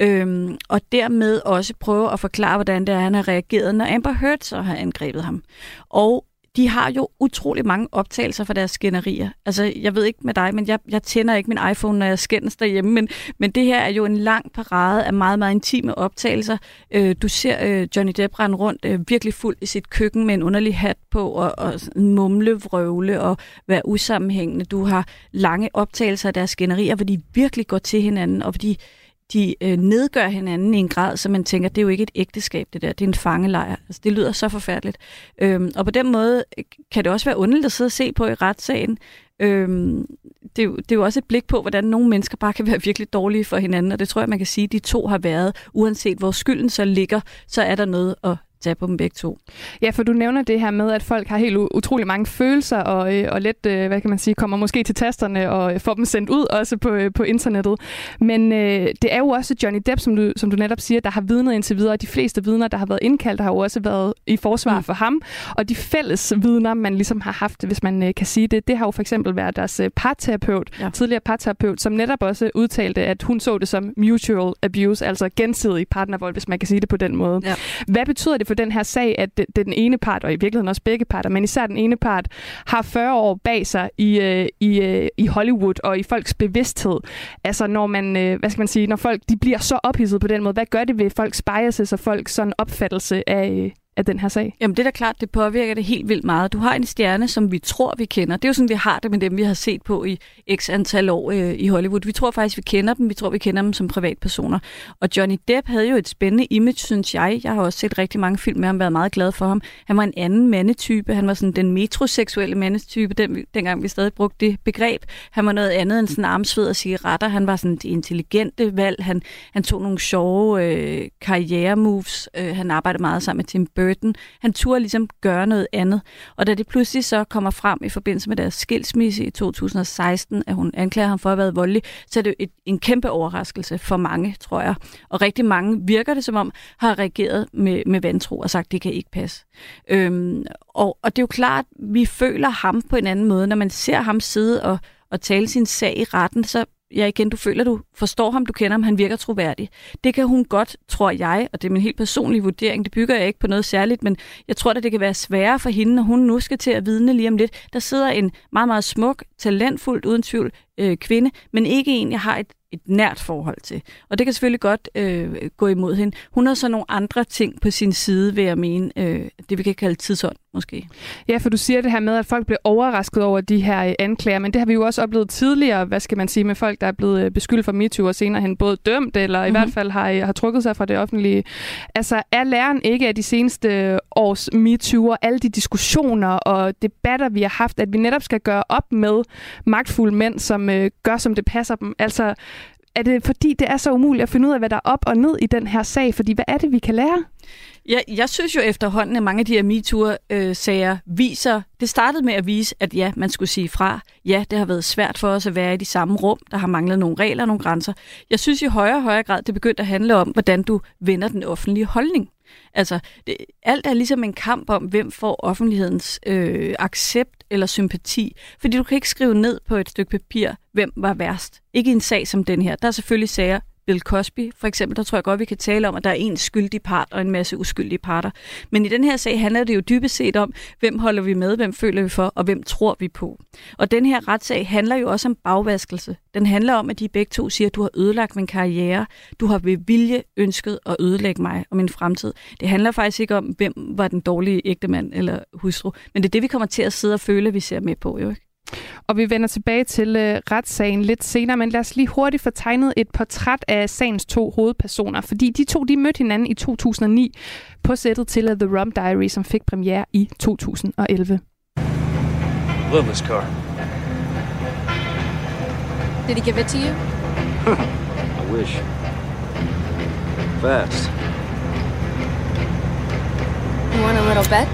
Øhm, og dermed også prøve at forklare, hvordan det er, han har reageret, når Amber Heard så har angrebet ham. Og de har jo utrolig mange optagelser for deres skænderier. Altså, jeg ved ikke med dig, men jeg, jeg tænder ikke min iPhone, når jeg skændes derhjemme, men, men det her er jo en lang parade af meget, meget intime optagelser. Øh, du ser øh, Johnny Depp rende rundt øh, virkelig fuld i sit køkken med en underlig hat på, og, og mumle, vrøvle og være usammenhængende. Du har lange optagelser af deres skænderier, hvor de virkelig går til hinanden, og hvor de de øh, nedgør hinanden i en grad, så man tænker, det er jo ikke et ægteskab, det der, det er en fangelejr. Altså, det lyder så forfærdeligt. Øhm, og på den måde øh, kan det også være underligt at sidde og se på i retssagen. Øhm, det, er jo, det er jo også et blik på, hvordan nogle mennesker bare kan være virkelig dårlige for hinanden, og det tror jeg, man kan sige, de to har været. Uanset hvor skylden så ligger, så er der noget at tage på dem begge to. Ja, for du nævner det her med, at folk har helt utrolig mange følelser, og, øh, og let, øh, hvad kan man sige, kommer måske til tasterne og får dem sendt ud også på, øh, på internettet. Men øh, det er jo også Johnny Depp, som du, som du netop siger, der har vidnet indtil videre. De fleste vidner, der har været indkaldt, har jo også været i forsvar mm. for ham. Og de fælles vidner, man ligesom har haft, hvis man øh, kan sige det, det har jo for eksempel været deres øh, parterapeut, ja. tidligere parterapeut, som netop også udtalte, at hun så det som mutual abuse, altså gensidig partnervold, hvis man kan sige det på den måde. Ja. Hvad betyder det for den her sag, at det, det den ene part, og i virkeligheden også begge parter, men især den ene part, har 40 år bag sig i, øh, i, øh, i Hollywood og i folks bevidsthed? Altså når man, øh, hvad skal man sige, når folk de bliver så ophidset på den måde, hvad gør det ved folks biases og folks sådan opfattelse af, øh, af den her sag? Jamen det er da klart, det påvirker det helt vildt meget. Du har en stjerne, som vi tror, vi kender. Det er jo sådan, vi har det med dem, vi har set på i x antal år øh, i Hollywood. Vi tror faktisk, vi kender dem. Vi tror, vi kender dem som privatpersoner. Og Johnny Depp havde jo et spændende image, synes jeg. Jeg har også set rigtig mange film med ham, været meget glad for ham. Han var en anden mandetype. Han var sådan den metroseksuelle mandetype, den, dengang vi stadig brugte det begreb. Han var noget andet end sådan armsved og cigaretter. Han var sådan det intelligente valg. Han, han tog nogle sjove øh, karrieremoves. Øh, han arbejdede meget sammen med Tim Burton Burton. Han turde ligesom gøre noget andet. Og da det pludselig så kommer frem i forbindelse med deres skilsmisse i 2016, at hun anklager ham for at have været voldelig, så er det et, en kæmpe overraskelse for mange, tror jeg. Og rigtig mange virker det som om, har reageret med, med vantro og sagt, det kan ikke passe. Øhm, og, og det er jo klart, vi føler ham på en anden måde. Når man ser ham sidde og, og tale sin sag i retten, så ja igen, du føler, du forstår ham, du kender ham, han virker troværdig. Det kan hun godt, tror jeg, og det er min helt personlige vurdering, det bygger jeg ikke på noget særligt, men jeg tror, at det kan være sværere for hende, når hun nu skal til at vidne lige om lidt. Der sidder en meget, meget smuk, talentfuld, uden tvivl, øh, kvinde, men ikke en, jeg har et et nært forhold til. Og det kan selvfølgelig godt øh, gå imod hende. Hun har så nogle andre ting på sin side, vil jeg mene, øh, det vi kan kalde tidsånd måske. Ja, for du siger det her med, at folk bliver overrasket over de her øh, anklager, men det har vi jo også oplevet tidligere, hvad skal man sige, med folk, der er blevet øh, beskyldt for MeToo og senere hen både dømt, eller mm-hmm. i hvert mhm. fald har, øh, har trukket sig fra det offentlige. Altså, er læren ikke af de seneste års MeToo og alle de diskussioner og debatter, vi har haft, at vi netop skal gøre op med magtfulde mænd, som øh, gør, som det passer dem? Altså, er det fordi, det er så umuligt at finde ud af, hvad der er op og ned i den her sag? Fordi hvad er det, vi kan lære? Ja, jeg synes jo efterhånden, at mange af de her MeToo-sager viser, det startede med at vise, at ja, man skulle sige fra. Ja, det har været svært for os at være i de samme rum. Der har manglet nogle regler, nogle grænser. Jeg synes i højere og højere grad, det begyndte at handle om, hvordan du vender den offentlige holdning. Altså, det, alt er ligesom en kamp om, hvem får offentlighedens øh, accept eller sympati. Fordi du kan ikke skrive ned på et stykke papir, hvem var værst. Ikke i en sag som den her. Der er selvfølgelig sager, Bill Cosby, for eksempel, der tror jeg godt, vi kan tale om, at der er en skyldig part og en masse uskyldige parter. Men i den her sag handler det jo dybest set om, hvem holder vi med, hvem føler vi for, og hvem tror vi på. Og den her retssag handler jo også om bagvaskelse. Den handler om, at de begge to siger, at du har ødelagt min karriere, du har ved vilje ønsket at ødelægge mig og min fremtid. Det handler faktisk ikke om, hvem var den dårlige ægtemand eller hustru, men det er det, vi kommer til at sidde og føle, at vi ser med på, jo ikke? Og vi vender tilbage til øh, retssagen lidt senere, men lad os lige hurtigt få tegnet et portræt af sagens to hovedpersoner, fordi de to de mødte hinanden i 2009 på sættet til uh, The Rum Diary, som fik premiere i 2011. Love this car. Did he give it to you? I wish. Fast. You want a little bet?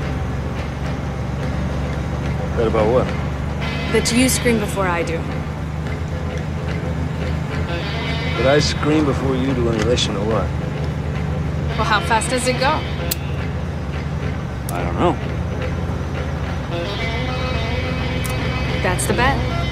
Bet about what? That you scream before I do. But I scream before you do in relation to what? Well, how fast does it go? I don't know. That's the bet.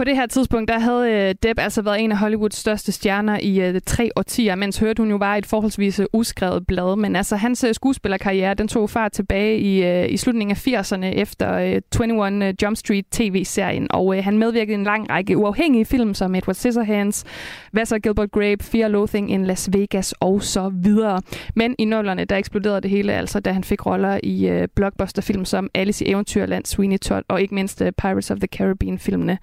På det her tidspunkt, der havde øh, Depp altså været en af Hollywoods største stjerner i uh, tre årtier, mens hørte hun jo var et forholdsvis øh, uskrevet blad. Men altså, hans skuespillerkarriere, den tog fart tilbage i, uh, i slutningen af 80'erne efter uh, 21 Jump Street tv-serien. Og uh, han medvirkede i en lang række uafhængige film, som Edward Scissorhands, Vassar Gilbert Grape, Fear Loathing in Las Vegas og så videre. Men i nullerne, der eksploderede det hele, altså da han fik roller i øh, blockbusterfilm som Alice i Eventyrland, Sweeney Todd og ikke mindst uh, Pirates of the Caribbean-filmene.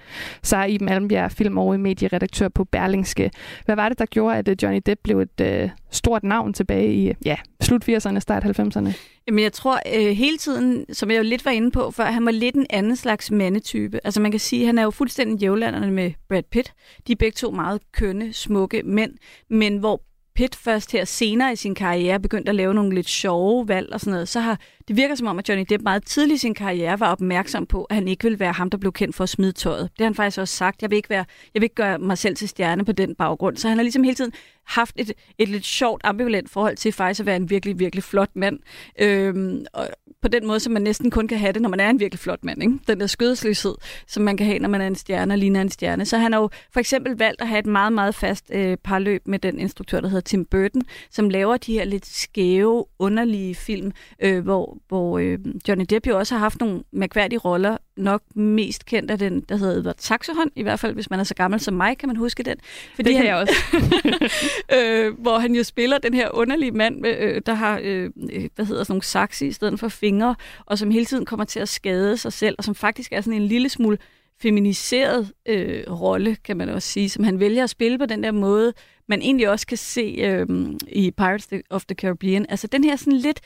Sara Iben Almbjerg, film- og medieredaktør på Berlingske. Hvad var det, der gjorde, at øh, Johnny Depp blev et øh, stort navn tilbage i ja, slut 80'erne, start 90'erne? Jamen jeg tror øh, hele tiden, som jeg jo lidt var inde på før, han var lidt en anden slags mandetype. Altså man kan sige, han er jo fuldstændig jævlanderne med Brad Pitt. De er begge to meget kønne, smukke mænd, men hvor Pitt først her senere i sin karriere begyndt at lave nogle lidt sjove valg og sådan noget, så har det virker som om, at Johnny Depp meget tidligt i sin karriere var opmærksom på, at han ikke ville være ham, der blev kendt for at smide tøjet. Det har han faktisk også sagt. Jeg vil ikke, være, jeg vil ikke gøre mig selv til stjerne på den baggrund. Så han har ligesom hele tiden haft et, et lidt sjovt, ambivalent forhold til faktisk at være en virkelig, virkelig flot mand. Øhm, og på den måde, som man næsten kun kan have det, når man er en virkelig flot mand. Ikke? Den der skødesløshed, som man kan have, når man er en stjerne og ligner en stjerne. Så han har jo for eksempel valgt at have et meget, meget fast øh, parløb med den instruktør, der hedder Tim Burton, som laver de her lidt skæve, underlige film, øh, hvor, hvor øh, Johnny Depp jo også har haft nogle mærkværdige roller. Nok mest kendt af den, der hedder Edward Saxohånd, i hvert fald hvis man er så gammel som mig, kan man huske den. Fordi det kan han, jeg også. øh, hvor han jo spiller den her underlige mand, øh, der har, øh, hvad hedder sådan nogle saxe i stedet for fingre, og som hele tiden kommer til at skade sig selv, og som faktisk er sådan en lille smule feminiseret øh, rolle, kan man også sige, som han vælger at spille på den der måde, man egentlig også kan se øh, i Pirates of the Caribbean. Altså den her sådan lidt,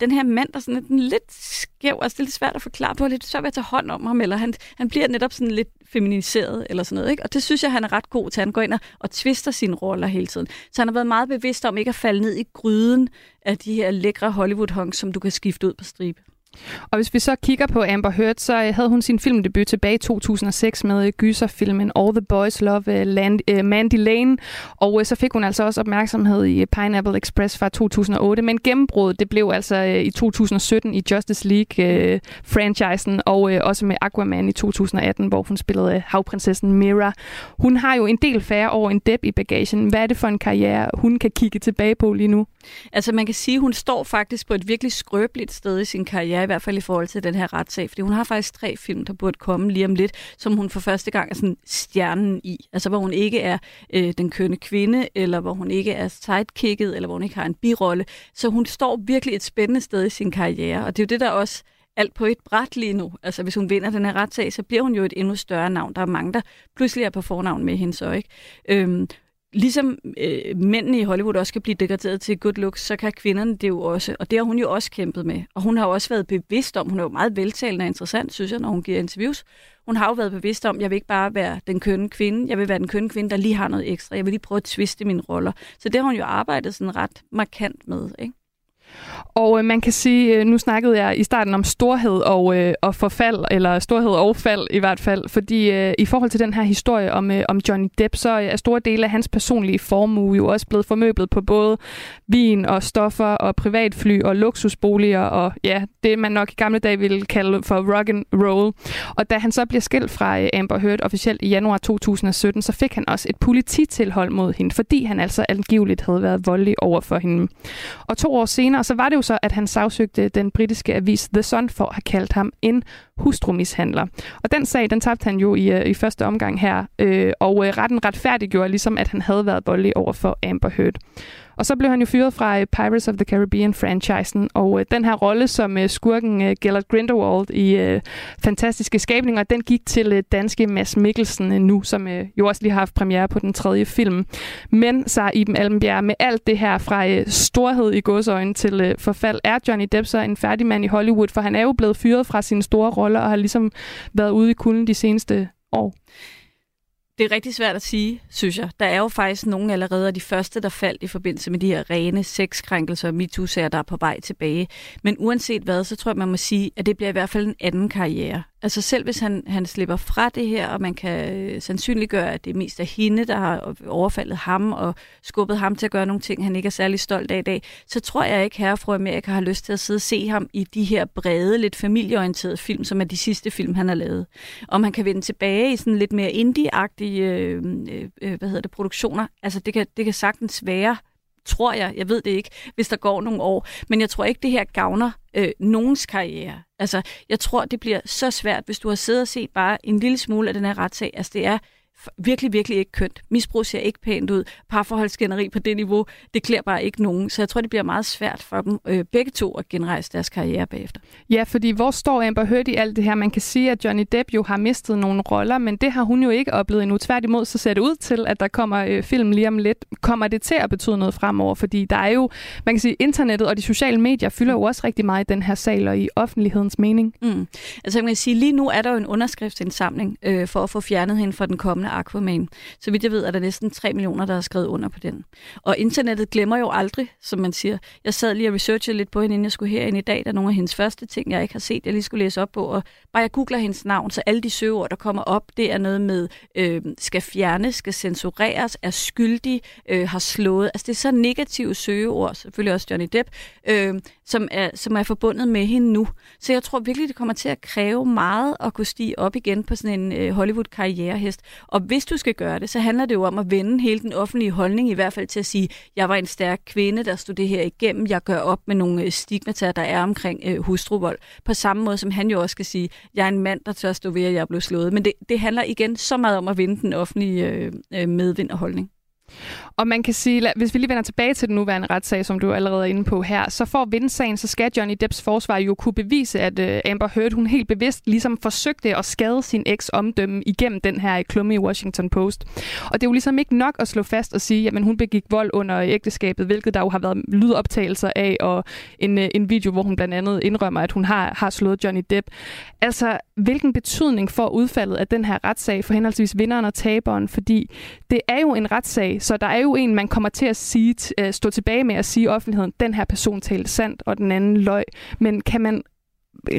den her mand, der sådan lidt, lidt skæv, altså det er lidt svært at forklare på, lidt svært ved at tage hånd om ham, eller han, han bliver netop sådan lidt feminiseret, eller sådan noget, ikke? Og det synes jeg, han er ret god til. Han går ind og, og twister sine roller hele tiden. Så han har været meget bevidst om ikke at falde ned i gryden af de her lækre Hollywood-honks, som du kan skifte ud på stribe. Og hvis vi så kigger på Amber Heard, så øh, havde hun sin filmdebut tilbage i 2006 med øh, gyserfilmen All the Boys Love øh, Land, uh, Mandy Lane, og uh, så fik hun altså også opmærksomhed i Pineapple Express fra 2008, men gennembruddet det blev altså uh, i 2017 i Justice League-franchisen, uh, og uh, også med Aquaman i 2018, hvor hun spillede uh, havprinsessen Mira. Hun har jo en del færre år en Depp i bagagen. Hvad er det for en karriere, hun kan kigge tilbage på lige nu? Altså man kan sige, at hun står faktisk på et virkelig skrøbeligt sted i sin karriere, i hvert fald i forhold til den her retssag, fordi hun har faktisk tre film, der burde komme lige om lidt, som hun for første gang er sådan stjernen i. Altså hvor hun ikke er øh, den kønne kvinde, eller hvor hun ikke er sidekicket, eller hvor hun ikke har en birolle. Så hun står virkelig et spændende sted i sin karriere, og det er jo det, der også alt på et bræt lige nu. Altså hvis hun vinder den her retssag, så bliver hun jo et endnu større navn. Der er mange, der pludselig er på fornavn med hende så, ikke? Øhm, ligesom øh, mændene i Hollywood også kan blive degraderet til good looks, så kan kvinderne det jo også. Og det har hun jo også kæmpet med. Og hun har jo også været bevidst om, hun er jo meget veltalende og interessant, synes jeg, når hun giver interviews. Hun har jo været bevidst om, jeg vil ikke bare være den kønne kvinde, jeg vil være den kønne kvinde, der lige har noget ekstra. Jeg vil lige prøve at twiste mine roller. Så det har hun jo arbejdet sådan ret markant med, ikke? Og øh, man kan sige, øh, nu snakkede jeg i starten om storhed og, øh, og forfald, eller storhed og fald i hvert fald, fordi øh, i forhold til den her historie om, øh, om Johnny Depp, så er store dele af hans personlige formue jo også blevet formøblet på både vin og stoffer og privatfly og luksusboliger og ja, det man nok i gamle dage ville kalde for rock and roll. Og da han så bliver skilt fra øh, Amber Heard officielt i januar 2017, så fik han også et polititilhold mod hende, fordi han altså angiveligt havde været voldelig over for hende. Og to år senere så var det jo så, at han sagsøgte den britiske avis The Sun for at have kaldt ham en hustrumishandler. Og den sag, den tabte han jo i, øh, i første omgang her, øh, og øh, retten retfærdiggjorde ligesom, at han havde været voldelig over for Amber Heard. Og så blev han jo fyret fra uh, Pirates of the Caribbean-franchisen, og uh, den her rolle som uh, skurken uh, Gellert Grindelwald i uh, Fantastiske Skabninger, den gik til uh, danske Mads Mikkelsen uh, nu, som uh, jo også lige har haft premiere på den tredje film. Men, så Iben Almenbjerg, med alt det her fra uh, storhed i godsøjne til uh, forfald, er Johnny Depp så en færdig mand i Hollywood, for han er jo blevet fyret fra sin store roller og har ligesom været ude i kulden de seneste år. Det er rigtig svært at sige, synes jeg. Der er jo faktisk nogen allerede af de første, der faldt i forbindelse med de her rene sexkrænkelser og MeToo-sager, der er på vej tilbage. Men uanset hvad, så tror jeg, man må sige, at det bliver i hvert fald en anden karriere. Altså selv hvis han, han slipper fra det her, og man kan øh, sandsynliggøre, at det er mest af hende, der har overfaldet ham og skubbet ham til at gøre nogle ting, han ikke er særlig stolt af i dag, så tror jeg ikke, herre fru Amerika har lyst til at sidde og se ham i de her brede, lidt familieorienterede film, som er de sidste film, han har lavet. Om han kan vende tilbage i sådan lidt mere indie-agtige øh, øh, øh hvad hedder det, produktioner, altså det kan, det kan sagtens være, tror jeg, jeg ved det ikke, hvis der går nogle år. Men jeg tror ikke, det her gavner øh, nogens karriere. Altså, jeg tror, det bliver så svært, hvis du har siddet og set bare en lille smule af den her retssag. Altså, det er virkelig, virkelig ikke kønt. Misbrug ser ikke pænt ud. Parforholdsskænderi på det niveau, det klæder bare ikke nogen. Så jeg tror, det bliver meget svært for dem øh, begge to at genrejse deres karriere bagefter. Ja, fordi hvor står Amber Heard i alt det her? Man kan sige, at Johnny Depp jo har mistet nogle roller, men det har hun jo ikke oplevet endnu. Tværtimod så ser det ud til, at der kommer øh, film lige om lidt. Kommer det til at betyde noget fremover? Fordi der er jo, man kan sige, internettet og de sociale medier fylder jo også rigtig meget i den her sal og i offentlighedens mening. Mm. Altså man kan sige, lige nu er der jo en underskriftsindsamling øh, for at få fjernet hende fra den kommende kommende Aquaman. Så vidt jeg ved, er der næsten 3 millioner, der har skrevet under på den. Og internettet glemmer jo aldrig, som man siger. Jeg sad lige og researchede lidt på hende, inden jeg skulle herind i dag. Der er nogle af hendes første ting, jeg ikke har set, jeg lige skulle læse op på. Og bare jeg googler hendes navn, så alle de søgeord, der kommer op, det er noget med, øh, skal fjernes, skal censureres, er skyldig, øh, har slået. Altså det er så negative søgeord, selvfølgelig også Johnny Depp, øh, som, er, som er forbundet med hende nu. Så jeg tror virkelig, det kommer til at kræve meget at kunne stige op igen på sådan en øh, Hollywood-karrierehest. Og hvis du skal gøre det, så handler det jo om at vende hele den offentlige holdning, i hvert fald til at sige, jeg var en stærk kvinde, der stod det her igennem, jeg gør op med nogle øh, stigmata, der er omkring øh, hustruvold. På samme måde som han jo også skal sige, jeg er en mand, der tør stå ved, at jeg blev slået. Men det, det handler igen så meget om at vinde den offentlige øh, øh medvind og holdning. Og man kan sige, hvis vi lige vender tilbage til den nuværende retssag, som du allerede er inde på her, så for at vinde sagen, så skal Johnny Depps forsvar jo kunne bevise, at øh, Amber Heard, hun helt bevidst ligesom forsøgte at skade sin eks omdømme igennem den her klumme i Washington Post. Og det er jo ligesom ikke nok at slå fast og sige, at hun begik vold under ægteskabet, hvilket der jo har været lydoptagelser af, og en, øh, en video, hvor hun blandt andet indrømmer, at hun har, har slået Johnny Depp. Altså, hvilken betydning får udfaldet af den her retssag for henholdsvis vinderen og taberen? Fordi det er jo en retssag, så der er jo en, man kommer til at sige, øh, stå tilbage med at sige i offentligheden, den her person talte sandt, og den anden løg. Men kan man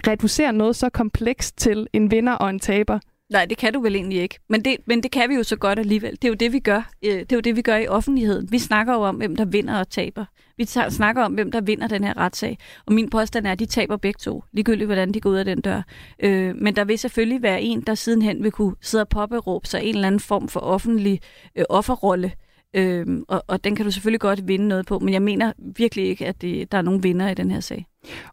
reducere noget så komplekst til en vinder og en taber? Nej, det kan du vel egentlig ikke. Men det, men det kan vi jo så godt alligevel. Det er jo det, vi gør. Øh, det er jo det, vi gør i offentligheden. Vi snakker jo om, hvem der vinder og taber. Vi snakker om, hvem der vinder den her retssag. Og min påstand er, at de taber begge to. Ligegyldigt, hvordan de går ud af den dør. Øh, men der vil selvfølgelig være en, der sidenhen vil kunne sidde og påberåbe sig en eller anden form for offentlig øh, offerrolle. Øhm, og, og den kan du selvfølgelig godt vinde noget på. Men jeg mener virkelig ikke, at det, der er nogen vinder i den her sag.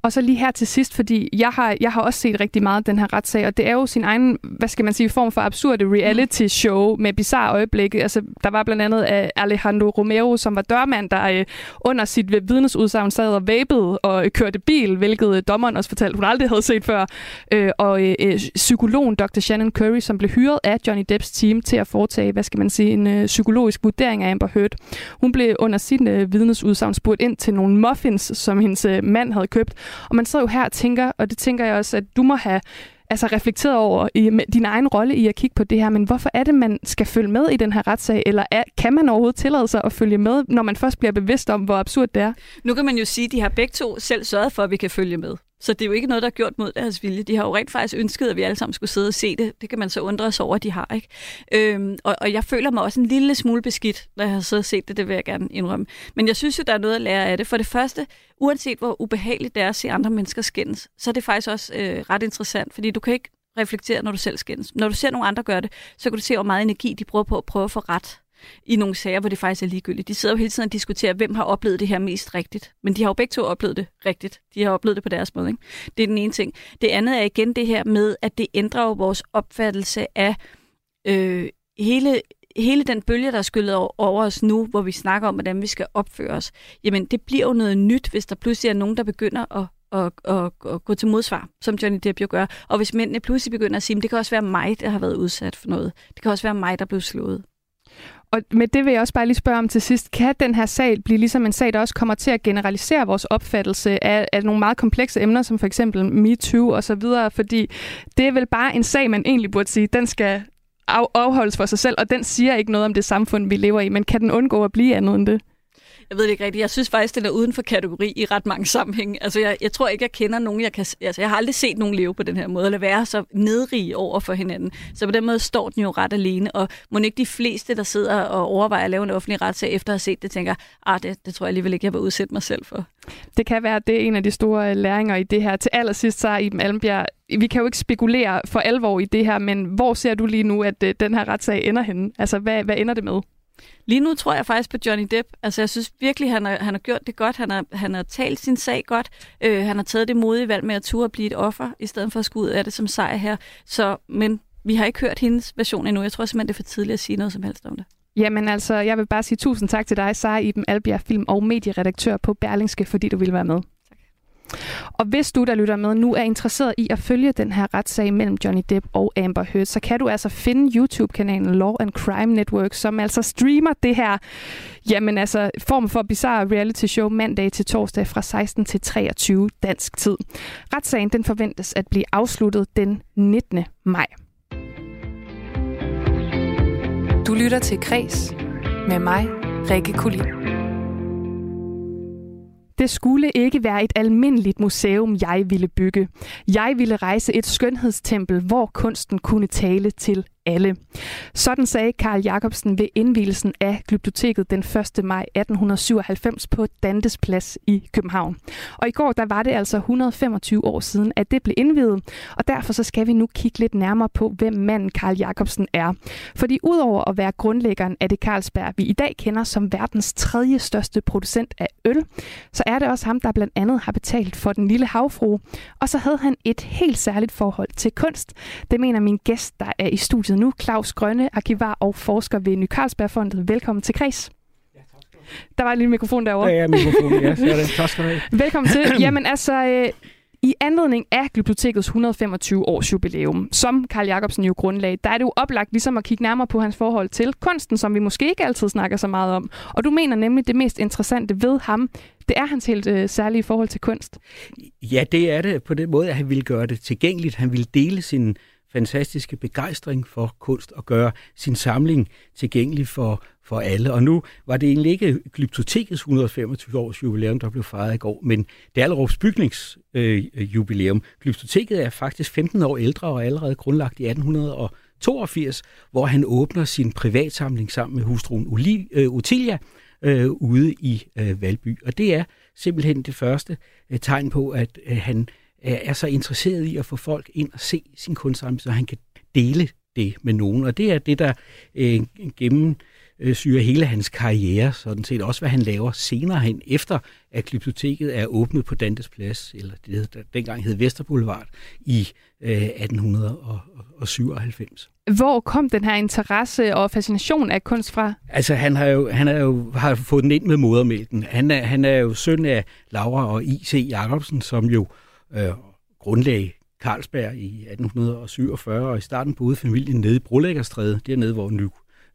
Og så lige her til sidst, fordi jeg har, jeg har også set rigtig meget den her retssag, og det er jo sin egen, hvad skal man sige, form for absurde reality show med bizarre øjeblikke. Altså, der var blandt andet uh, Alejandro Romero, som var dørmand, der uh, under sit vidnesudsagn sad og vabede og uh, kørte bil, hvilket uh, dommeren også fortalte, hun aldrig havde set før. Uh, og uh, psykologen Dr. Shannon Curry, som blev hyret af Johnny Depps team til at foretage, hvad skal man sige, en uh, psykologisk vurdering af Amber Heard. Hun blev under sit uh, vidnesudsagn spurgt ind til nogle muffins, som hendes uh, mand havde købt købt. Og man sidder jo her og tænker, og det tænker jeg også, at du må have altså reflekteret over i din egen rolle i at kigge på det her, men hvorfor er det, man skal følge med i den her retssag, eller er, kan man overhovedet tillade sig at følge med, når man først bliver bevidst om, hvor absurd det er? Nu kan man jo sige, at de har begge to selv sørget for, at vi kan følge med. Så det er jo ikke noget, der er gjort mod deres vilje. De har jo rent faktisk ønsket, at vi alle sammen skulle sidde og se det. Det kan man så undre sig over, at de har. ikke. Øhm, og, og jeg føler mig også en lille smule beskidt, når jeg har siddet og set det. Det vil jeg gerne indrømme. Men jeg synes jo, der er noget at lære af det. For det første, uanset hvor ubehageligt det er at se andre mennesker skændes, så er det faktisk også øh, ret interessant, fordi du kan ikke reflektere, når du selv skændes. Når du ser nogle andre gøre det, så kan du se, hvor meget energi de bruger på at prøve at få ret i nogle sager, hvor det faktisk er ligegyldigt. De sidder jo hele tiden og diskuterer, hvem har oplevet det her mest rigtigt. Men de har jo begge to oplevet det rigtigt. De har oplevet det på deres måde. Ikke? Det er den ene ting. Det andet er igen det her med, at det ændrer jo vores opfattelse af øh, hele hele den bølge, der er skyllet over os nu, hvor vi snakker om, hvordan vi skal opføre os, jamen det bliver jo noget nyt, hvis der pludselig er nogen, der begynder at at, at, og gå til modsvar, som Johnny Depp jo gør. Og hvis mændene pludselig begynder at sige, det kan også være mig, der har været udsat for noget. Det kan også være mig, der blev slået. Og med det vil jeg også bare lige spørge om til sidst. Kan den her sag blive ligesom en sag, der også kommer til at generalisere vores opfattelse af, af nogle meget komplekse emner, som for eksempel MeToo og så videre? Fordi det er vel bare en sag, man egentlig burde sige, den skal afholdes for sig selv, og den siger ikke noget om det samfund, vi lever i. Men kan den undgå at blive andet end det? Jeg ved det ikke rigtigt. Jeg synes faktisk, den er uden for kategori i ret mange sammenhænge. Altså, jeg, jeg tror ikke, jeg kender nogen, jeg kan... Altså, jeg har aldrig set nogen leve på den her måde, eller være så nedrige over for hinanden. Så på den måde står den jo ret alene, og må ikke de fleste, der sidder og overvejer at lave en offentlig retssag, efter at have set det, tænker, ah, det, det tror jeg alligevel ikke, jeg vil udsætte mig selv for. Det kan være, at det er en af de store øh, læringer i det her. Til allersidst, så i Almbjerg, vi kan jo ikke spekulere for alvor i det her, men hvor ser du lige nu, at øh, den her retssag ender henne? Altså, hvad, hvad ender det med? Lige nu tror jeg faktisk på Johnny Depp. Altså, jeg synes virkelig, han har, han har gjort det godt. Han har, han har talt sin sag godt. Øh, han har taget det modige valg med at turde blive et offer, i stedet for at skulle ud af det som sejr her. Så, men vi har ikke hørt hendes version endnu. Jeg tror simpelthen, det er for tidligt at sige noget som helst om det. Jamen altså, jeg vil bare sige tusind tak til dig, Sara Iben Albjerg, film- og medieredaktør på Berlingske, fordi du ville være med. Og hvis du, der lytter med nu, er interesseret i at følge den her retssag mellem Johnny Depp og Amber Heard, så kan du altså finde YouTube-kanalen Law and Crime Network, som altså streamer det her, jamen altså, form for bizarre reality show mandag til torsdag fra 16 til 23 dansk tid. Retssagen den forventes at blive afsluttet den 19. maj. Du lytter til Kres med mig, Rikke Kulin. Det skulle ikke være et almindeligt museum, jeg ville bygge. Jeg ville rejse et skønhedstempel, hvor kunsten kunne tale til alle. Sådan sagde Karl Jacobsen ved indvielsen af Glyptoteket den 1. maj 1897 på Dantes Plads i København. Og i går der var det altså 125 år siden, at det blev indviet, og derfor så skal vi nu kigge lidt nærmere på, hvem manden Karl Jacobsen er. Fordi udover at være grundlæggeren af det Carlsberg, vi i dag kender som verdens tredje største producent af øl, så er det også ham, der blandt andet har betalt for den lille havfru. Og så havde han et helt særligt forhold til kunst. Det mener min gæst, der er i studiet studiet nu, Claus Grønne, arkivar og forsker ved Ny Carlsbergfondet. Velkommen til Kreds. Der var en lille mikrofon derovre. Ja, ja, mikrofon, ja. Så er det. Tak skal du have. Velkommen til. Jamen altså, øh, i anledning af Glyptotekets 125 års jubilæum, som Karl Jacobsen jo grundlag, der er det jo oplagt ligesom at kigge nærmere på hans forhold til kunsten, som vi måske ikke altid snakker så meget om. Og du mener nemlig, det mest interessante ved ham, det er hans helt øh, særlige forhold til kunst. Ja, det er det på den måde, at han ville gøre det tilgængeligt. Han ville dele sin fantastiske begejstring for kunst og gøre sin samling tilgængelig for, for alle. Og nu var det egentlig ikke Glyptotekets 125 års jubilæum, der blev fejret i går, men Dallerups bygningsjubilæum. Øh, Glyptoteket er faktisk 15 år ældre og allerede grundlagt i 1882, hvor han åbner sin privatsamling sammen med hustruen Uli, øh, øh, ude i øh, Valby. Og det er simpelthen det første øh, tegn på, at øh, han er så interesseret i at få folk ind og se sin kunstsamling, så han kan dele det med nogen. Og det er det, der øh, gennem syrer hele hans karriere, sådan set også hvad han laver senere hen, efter at Glyptoteket er åbnet på Dantes Plads, eller det der dengang hed Vesterboulevard, i øh, 1897. Hvor kom den her interesse og fascination af kunst fra? Altså, han har jo, han har jo har fået den ind med modermælken. Han er, han er jo søn af Laura og I.C. Jacobsen, som jo øh, Øh, grundlag Carlsberg i 1847, og i starten boede familien nede i Brolæggerstræde, dernede hvor Ny,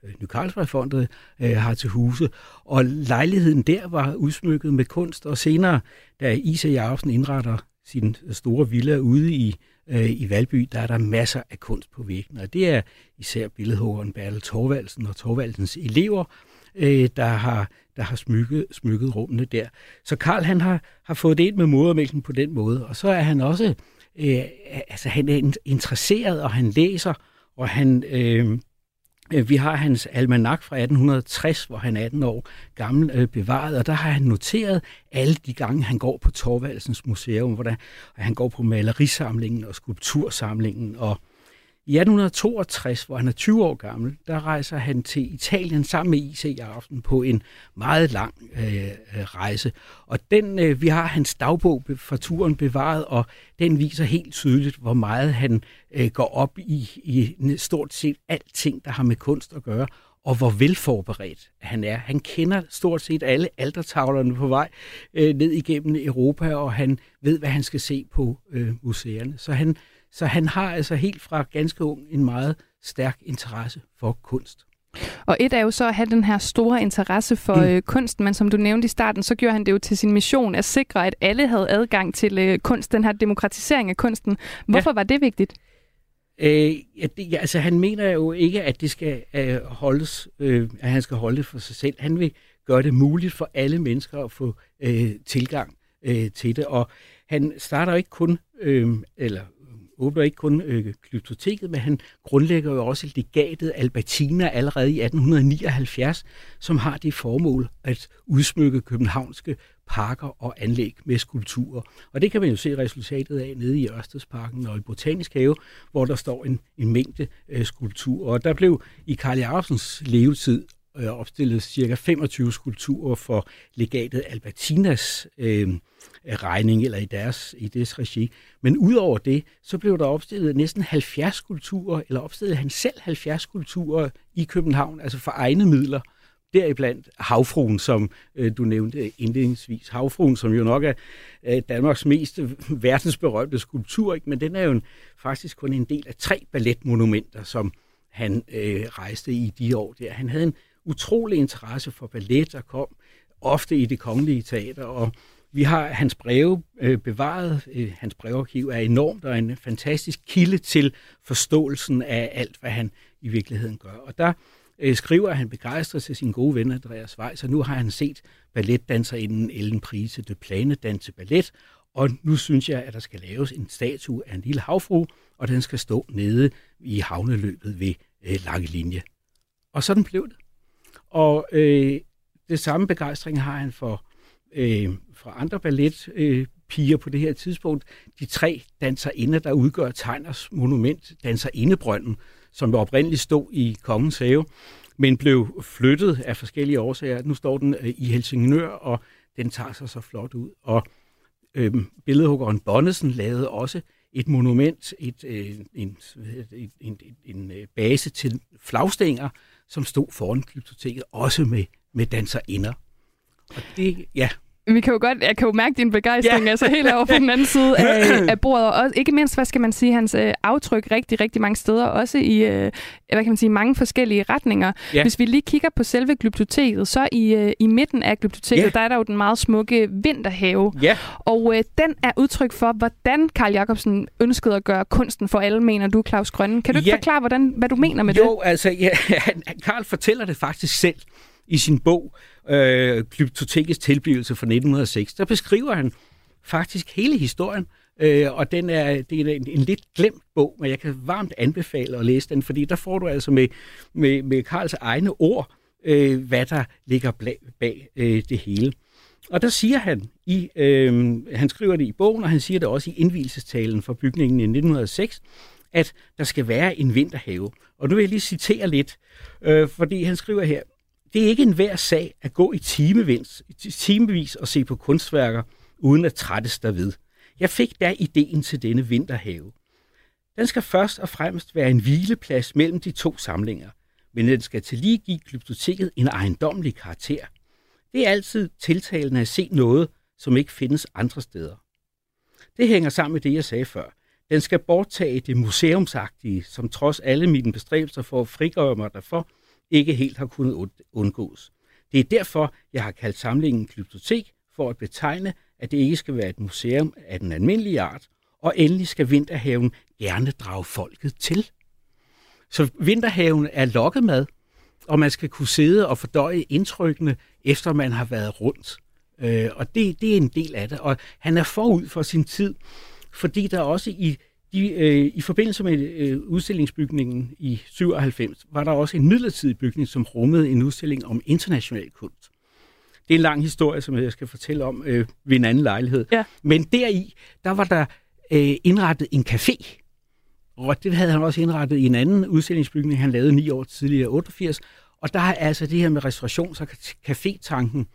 øh, Ny Carlsbergfondet øh, har til huse. Og lejligheden der var udsmykket med kunst, og senere, da Isa Jacobsen indretter sin øh, store villa ude i, øh, i Valby, der er der masser af kunst på væggene. Og det er især billedhuggeren Bertel Torvaldsen og Torvaldsens elever, øh, der har der har smykket, smykket rummene der. Så Karl han har, har fået det ind med modermælken på den måde, og så er han også øh, altså han er interesseret, og han læser, og han øh, øh vi har hans almanak fra 1860, hvor han er 18 år gammel øh, bevaret, og der har han noteret alle de gange, han går på Torvaldsens Museum, hvor der, og han går på malerisamlingen og skulptursamlingen og i 1862, hvor han er 20 år gammel, der rejser han til Italien sammen med I.C. Jacobsen på en meget lang øh, øh, rejse. Og den, øh, vi har hans dagbog fra turen bevaret, og den viser helt tydeligt, hvor meget han øh, går op i, i stort set alting, der har med kunst at gøre, og hvor velforberedt han er. Han kender stort set alle altertavlerne på vej øh, ned igennem Europa, og han ved, hvad han skal se på øh, museerne. Så han så han har altså helt fra ganske ung en meget stærk interesse for kunst. Og et er jo så at have den her store interesse for mm. øh, kunsten, men som du nævnte i starten, så gjorde han det jo til sin mission at sikre, at alle havde adgang til øh, kunst, den her demokratisering af kunsten. Hvorfor ja. var det vigtigt? Øh, ja, det, ja, altså han mener jo ikke, at det skal øh, holdes, øh, at han skal holde det for sig selv. Han vil gøre det muligt for alle mennesker at få øh, tilgang øh, til det, og han starter ikke kun, øh, eller åbner ikke kun øh, glyptoteket, men han grundlægger jo også legatet Albertina allerede i 1879, som har det formål at udsmykke københavnske parker og anlæg med skulpturer. Og det kan man jo se resultatet af nede i Ørstedsparken og i Botanisk Have, hvor der står en, en mængde øh, skulpturer. Og der blev i Karl Jacobsens levetid øh, opstillet cirka 25 skulpturer for legatet Albertinas øh, regning, eller i deres i deres regi. Men udover det, så blev der opstillet næsten 70 skulpturer, eller opstillede han selv 70 skulpturer i København, altså for egne midler. Deriblandt Havfruen, som øh, du nævnte indledningsvis. Havfruen, som jo nok er øh, Danmarks mest verdensberømte skulptur, ikke? men den er jo en, faktisk kun en del af tre balletmonumenter, som han øh, rejste i de år der. Han havde en utrolig interesse for ballet, der kom ofte i det kongelige teater, og vi har hans breve øh, bevaret. Øh, hans brevarkiv er enormt og en fantastisk kilde til forståelsen af alt, hvad han i virkeligheden gør. Og der øh, skriver, han begejstret til sin gode ven Andreas Weiss, og nu har han set balletdanserinden Ellen Prise de Plane danse ballet, og nu synes jeg, at der skal laves en statue af en lille havfru, og den skal stå nede i havneløbet ved øh, Lange Linje. Og sådan blev det. Og øh, det samme begejstring har han for, øh, for andre balletpiger øh, på det her tidspunkt. De tre danserinder, der udgør Tegners monument, Danserindebrønden, som jo oprindeligt stod i Kongens Have, men blev flyttet af forskellige årsager. Nu står den øh, i Helsingør, og den tager sig så flot ud. Og øh, billedhuggeren Bonnesen lavede også et monument, et, øh, en, en, en, en øh, base til flagstænger, som stod foran biblioteket, også med, med danserinder. Og det, ja, vi kan jo godt, jeg kan jo mærke din begejstring, yeah. altså helt over på den anden side af, af bordet, og ikke mindst, hvad skal man sige, hans øh, aftryk rigtig, rigtig mange steder, også i, øh, hvad kan man sige, mange forskellige retninger. Yeah. Hvis vi lige kigger på selve glyptoteket, så i, øh, i midten af glyptoteket, yeah. der er der jo den meget smukke vinterhave, yeah. og øh, den er udtryk for, hvordan Karl Jacobsen ønskede at gøre kunsten for alle, mener du, Claus Grønne. Kan du ikke yeah. forklare, hvordan, hvad du mener med jo, det? Jo, altså, ja, Karl fortæller det faktisk selv i sin bog, øh, Glyptotekets tilblivelse fra 1906, der beskriver han faktisk hele historien, øh, og den er, det er en, en lidt glemt bog, men jeg kan varmt anbefale at læse den, fordi der får du altså med, med, med Karls egne ord, øh, hvad der ligger bag, bag øh, det hele. Og der siger han, i, øh, han skriver det i bogen, og han siger det også i indvielsestalen for bygningen i 1906, at der skal være en vinterhave. Og nu vil jeg lige citere lidt, øh, fordi han skriver her, det er ikke en værd sag at gå i timevis, timevis og se på kunstværker, uden at trættes derved. Jeg fik da ideen til denne vinterhave. Den skal først og fremmest være en hvileplads mellem de to samlinger, men den skal til lige give glyptoteket en ejendommelig karakter. Det er altid tiltalende at se noget, som ikke findes andre steder. Det hænger sammen med det, jeg sagde før. Den skal borttage det museumsagtige, som trods alle mine bestræbelser for at frigøre mig derfor, ikke helt har kunnet undgås. Det er derfor, jeg har kaldt samlingen Glyptotek for at betegne, at det ikke skal være et museum af den almindelige art, og endelig skal Vinterhaven gerne drage folket til. Så Vinterhaven er lokket med, og man skal kunne sidde og fordøje indtrykkene, efter man har været rundt. Øh, og det, det er en del af det. Og han er forud for sin tid, fordi der også i de, øh, I forbindelse med øh, udstillingsbygningen i 97, var der også en midlertidig bygning, som rummede en udstilling om international kunst. Det er en lang historie, som jeg skal fortælle om øh, ved en anden lejlighed. Ja. Men deri, der var der øh, indrettet en café. Og det havde han også indrettet i en anden udstillingsbygning, han lavede ni år tidligere, 88. Og der er altså det her med restaurations- og café-tanken,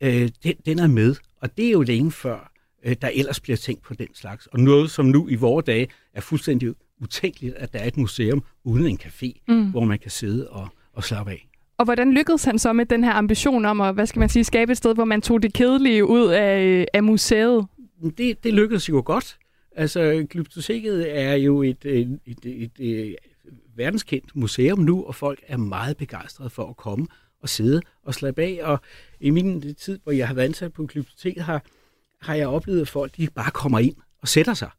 øh, den, den er med. Og det er jo længe før øh, der ellers bliver tænkt på den slags. Og noget, som nu i vore dage er fuldstændig utænkeligt, at der er et museum uden en café, mm. hvor man kan sidde og, og slappe af. Og hvordan lykkedes han så med den her ambition om at, hvad skal man sige, skabe et sted, hvor man tog det kedelige ud af, af museet? Det, det lykkedes jo godt. Altså, Glyptoteket er jo et, et, et, et, et verdenskendt museum nu, og folk er meget begejstrede for at komme og sidde og slappe af. Og i min tid, hvor jeg har været ansat på Glyptoteket, har, har jeg oplevet, at folk de bare kommer ind og sætter sig.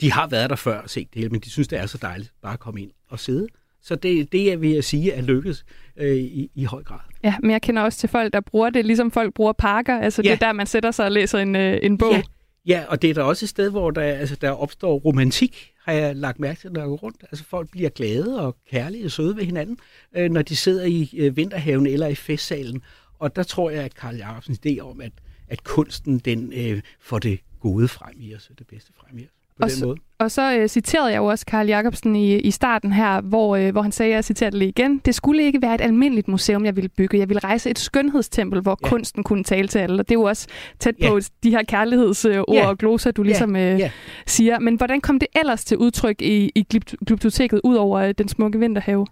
De har været der før og set det hele, men de synes, det er så dejligt bare at komme ind og sidde. Så det, det vil jeg sige er lykkes øh, i, i høj grad. Ja, men jeg kender også til folk, der bruger det, ligesom folk bruger parker. Altså ja. det er der, man sætter sig og læser en, øh, en bog. Ja. ja, og det er der også et sted, hvor der, altså, der opstår romantik, har jeg lagt mærke til, når jeg går rundt. Altså folk bliver glade og kærlige og søde ved hinanden, øh, når de sidder i øh, vinterhaven eller i festsalen. Og der tror jeg, at Karl Jacobsens idé om, at at kunsten den øh, får det gode frem i os, det bedste frem i os. På og den så, måde. Og så øh, citerede jeg jo også Karl Jacobsen i, i starten her, hvor, øh, hvor han sagde, jeg citerer det lige igen, det skulle ikke være et almindeligt museum, jeg ville bygge. Jeg ville rejse et skønhedstempel, hvor ja. kunsten kunne tale til alle. Og det er jo også tæt ja. på de her kærlighedsord ja. og gloser, du ligesom øh, ja. siger. Men hvordan kom det ellers til udtryk i, i glyptoteket, ud over øh, den smukke vinterhave?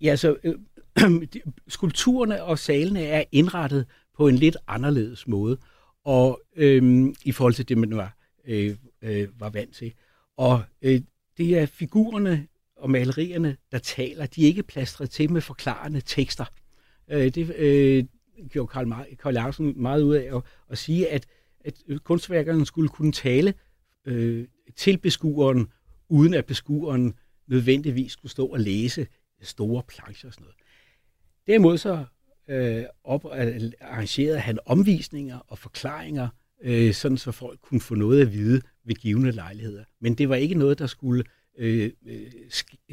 Ja, så øh, skulpturerne og salene er indrettet på en lidt anderledes måde, og øhm, i forhold til det, man var, øh, øh, var vant til. Og øh, det er figurerne og malerierne, der taler. De er ikke plastret til med forklarende tekster. Øh, det øh, gjorde Karl, Karl Larsen meget ud af at, at sige, at, at kunstværkerne skulle kunne tale øh, til beskueren, uden at beskueren nødvendigvis skulle stå og læse store plancher og sådan noget. Derimod så øh, op, øh, arrangerede han omvisninger og forklaringer, øh, sådan så folk kunne få noget at vide ved givende lejligheder. Men det var ikke noget, der skulle øh, øh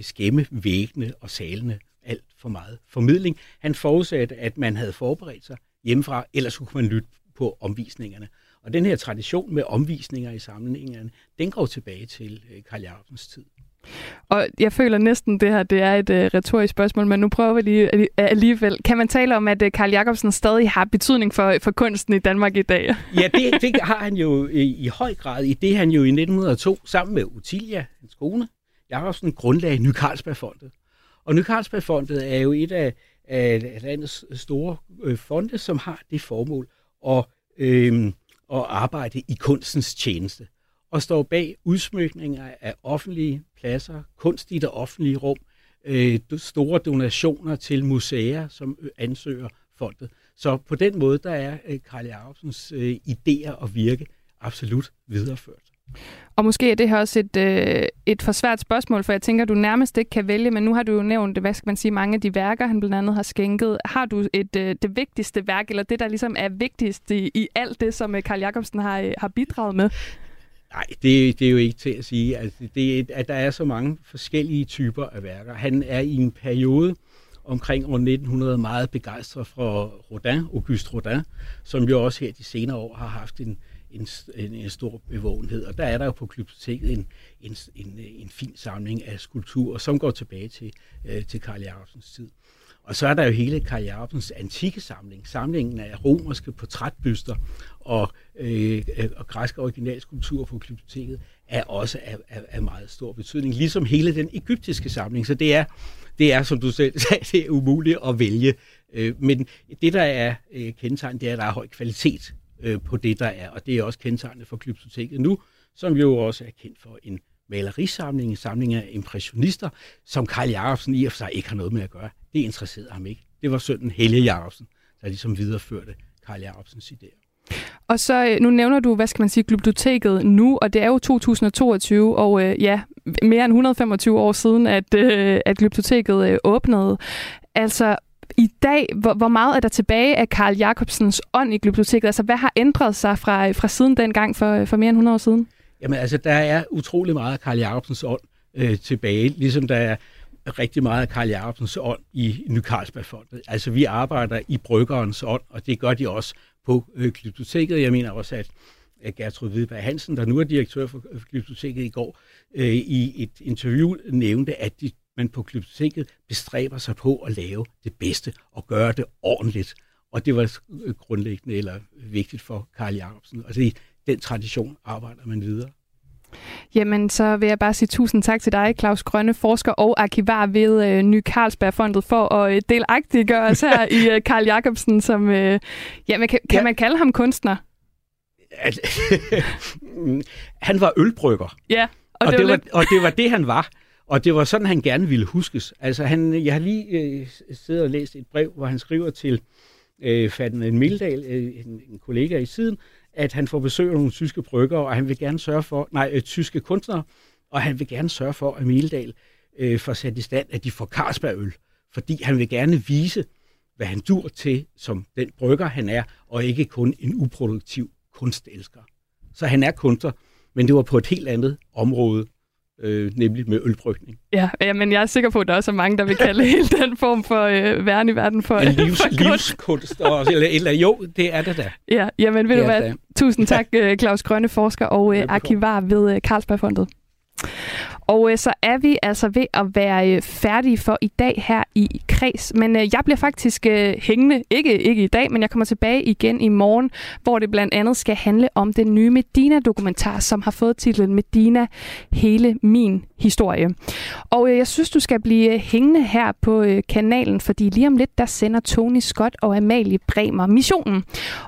skæmme væggene og salene alt for meget. Formidling, han forudsatte, at man havde forberedt sig hjemmefra, ellers kunne man lytte på omvisningerne. Og den her tradition med omvisninger i samlingerne, den går tilbage til øh, Karl Jacobsens tid. Og jeg føler næsten, det her det er et uh, retorisk spørgsmål, men nu prøver vi lige øh, øh, alligevel. Kan man tale om, at uh, Karl Jacobsen stadig har betydning for, for kunsten i Danmark i dag? ja, det, det har han jo i, i høj grad, i det han jo i 1902 sammen med Utilia, hans kone, Jacobsen grundlagde Ny Carlsbergfondet. Og Ny Carlsbergfondet er jo et af, af landets store øh, fonde, som har det formål at, øh, at arbejde i kunstens tjeneste og står bag udsmykninger af offentlige pladser, kunst i det offentlige rum, øh, store donationer til museer, som ansøger fondet. Så på den måde, der er øh, Karl Jacobsens øh, idéer og virke absolut videreført. Og måske er det her også et, øh, et for svært spørgsmål, for jeg tænker, du nærmest ikke kan vælge, men nu har du jo nævnt, hvad skal man sige, mange af de værker, han blandt andet har skænket. Har du et, øh, det vigtigste værk, eller det, der ligesom er vigtigst i, i alt det, som øh, Karl Jacobsen har, øh, har bidraget med? Nej, det, det er jo ikke til at sige. Altså, det, at der er så mange forskellige typer af værker. Han er i en periode omkring år 1900 meget begejstret for Rodin, Auguste Rodin, som jo også her de senere år har haft en, en, en, en stor bevågenhed. Og der er der jo på Glyptoteket en, en, en, en fin samling af skulpturer, som går tilbage til, øh, til Karl Jacobsens tid. Og så er der jo hele Karl Jacobsens antikke samling, samlingen af romerske portrætbyster og, øh, øh og græske originalskulpturer på biblioteket er også af, af, af meget stor betydning, ligesom hele den egyptiske samling. Så det er, det er som du selv sagde, det er umuligt at vælge. Øh, men det, der er øh, kendetegn, det er, at der er høj kvalitet øh, på det, der er, og det er også kendetegnet for biblioteket nu, som jo også er kendt for en malerisamling, en samling af impressionister, som Karl Jacobsen i og for sig ikke har noget med at gøre. Det interesserede ham ikke. Det var sønnen Helge Jacobsen, der ligesom videreførte Karl Jacobsens idéer. Og så, øh, nu nævner du, hvad skal man sige, Glyptoteket nu, og det er jo 2022, og øh, ja, mere end 125 år siden, at, øh, at Glyptoteket øh, åbnede. Altså, i dag, hvor, hvor meget er der tilbage af Karl Jacobsens ånd i Glyptoteket? Altså, hvad har ændret sig fra, øh, fra siden dengang for, øh, for mere end 100 år siden? Jamen, altså, der er utrolig meget af Karl Jacobsens ånd øh, tilbage, ligesom der er rigtig meget af Karl Jacobsens ånd i Ny Carlsbergfondet. Altså, vi arbejder i bryggerens ånd, og det gør de også på øh, Glyptoteket. Jeg mener også, at Gertrud Hvidberg Hansen, der nu er direktør for øh, Glyptoteket i går, øh, i et interview nævnte, at de, man på Glyptoteket bestræber sig på at lave det bedste og gøre det ordentligt. Og det var grundlæggende eller vigtigt for Karl Jacobsen. Og det, den tradition arbejder man videre. Jamen, så vil jeg bare sige tusind tak til dig, Claus Grønne, forsker og arkivar ved øh, Ny Carlsbergfondet, for at øh, delagtiggøre os her i øh, Karl Jacobsen, som, øh, jamen, kan, kan ja. man kalde ham kunstner? han var ølbrygger. Ja, og, og, det, det var, lidt... og det var det, han var. Og det var sådan, han gerne ville huskes. Altså, han, jeg har lige øh, siddet og læst et brev, hvor han skriver til øh, Ferdinand Mildal, øh, en, en kollega i siden, at han får besøg af nogle tyske brygger, og han vil gerne sørge for, nej, øh, tyske kunstnere, og han vil gerne sørge for, at Mildal øh, får sat i stand, at de får Carlsbergøl, fordi han vil gerne vise, hvad han dur til som den brygger, han er, og ikke kun en uproduktiv kunstelsker. Så han er kunstner, men det var på et helt andet område, øh, nemlig med ølbrygning. Ja, ja, men jeg er sikker på, at der også er mange, der vil kalde hele den form for øh, væren i verden for, en livs, for livskunst. Og, eller, eller, jo, det er det da. Ja, jamen ved det du hvad, tusind tak øh, Claus Grønne, forsker og øh, arkivar ved øh, Carlsbergfondet. Og øh, så er vi altså ved at være øh, færdige for i dag her i Kreds. Men øh, jeg bliver faktisk øh, hængende, ikke, ikke i dag, men jeg kommer tilbage igen i morgen, hvor det blandt andet skal handle om den nye Medina-dokumentar, som har fået titlen Medina, hele min historie. Og øh, jeg synes, du skal blive øh, hængende her på øh, kanalen, fordi lige om lidt, der sender Tony Scott og Amalie Bremer missionen.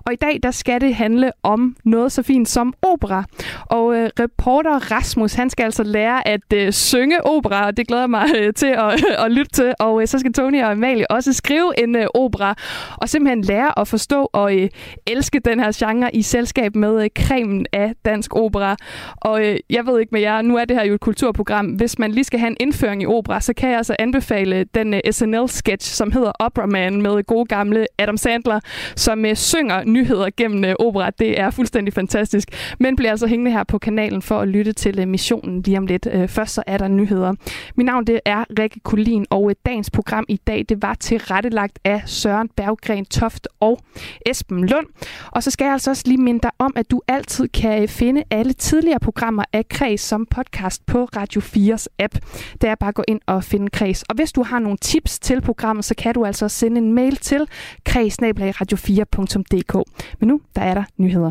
Og i dag, der skal det handle om noget så fint som opera. Og øh, reporter Rasmus, han skal altså lære at øh, synge opera, og det glæder mig øh, til at, øh, at lytte til. Og øh, så skal Tony og Amalie også skrive en øh, opera, og simpelthen lære at forstå og øh, elske den her genre i selskab med øh, kremen af dansk opera. Og øh, jeg ved ikke med jer, nu er det her jo et kulturprogram. Hvis man lige skal have en indføring i opera, så kan jeg altså anbefale den uh, øh, SNL-sketch, som hedder Opera Man med øh, gode gamle Adam Sandler, som uh, synger nyheder gennem uh, opera. Det er fuldstændig fantastisk. Men bliver altså hængende her på kanalen for at lytte til uh, missionen lige om lidt. Uh, først så er der nyheder. Mit navn det er Rikke Kulin, og øh, dagens program i dag det var tilrettelagt af Søren Berggren Toft og Esben Lund. Og så skal jeg altså også lige minde dig om, at du altid kan øh, finde alle tidligere programmer af Kreds som podcast på Radio 4's app. Der er bare at gå ind og finde Kreds. Og hvis du har nogle tips til programmet, så kan du altså sende en mail til kreds radio4.dk. Men nu, der er der nyheder.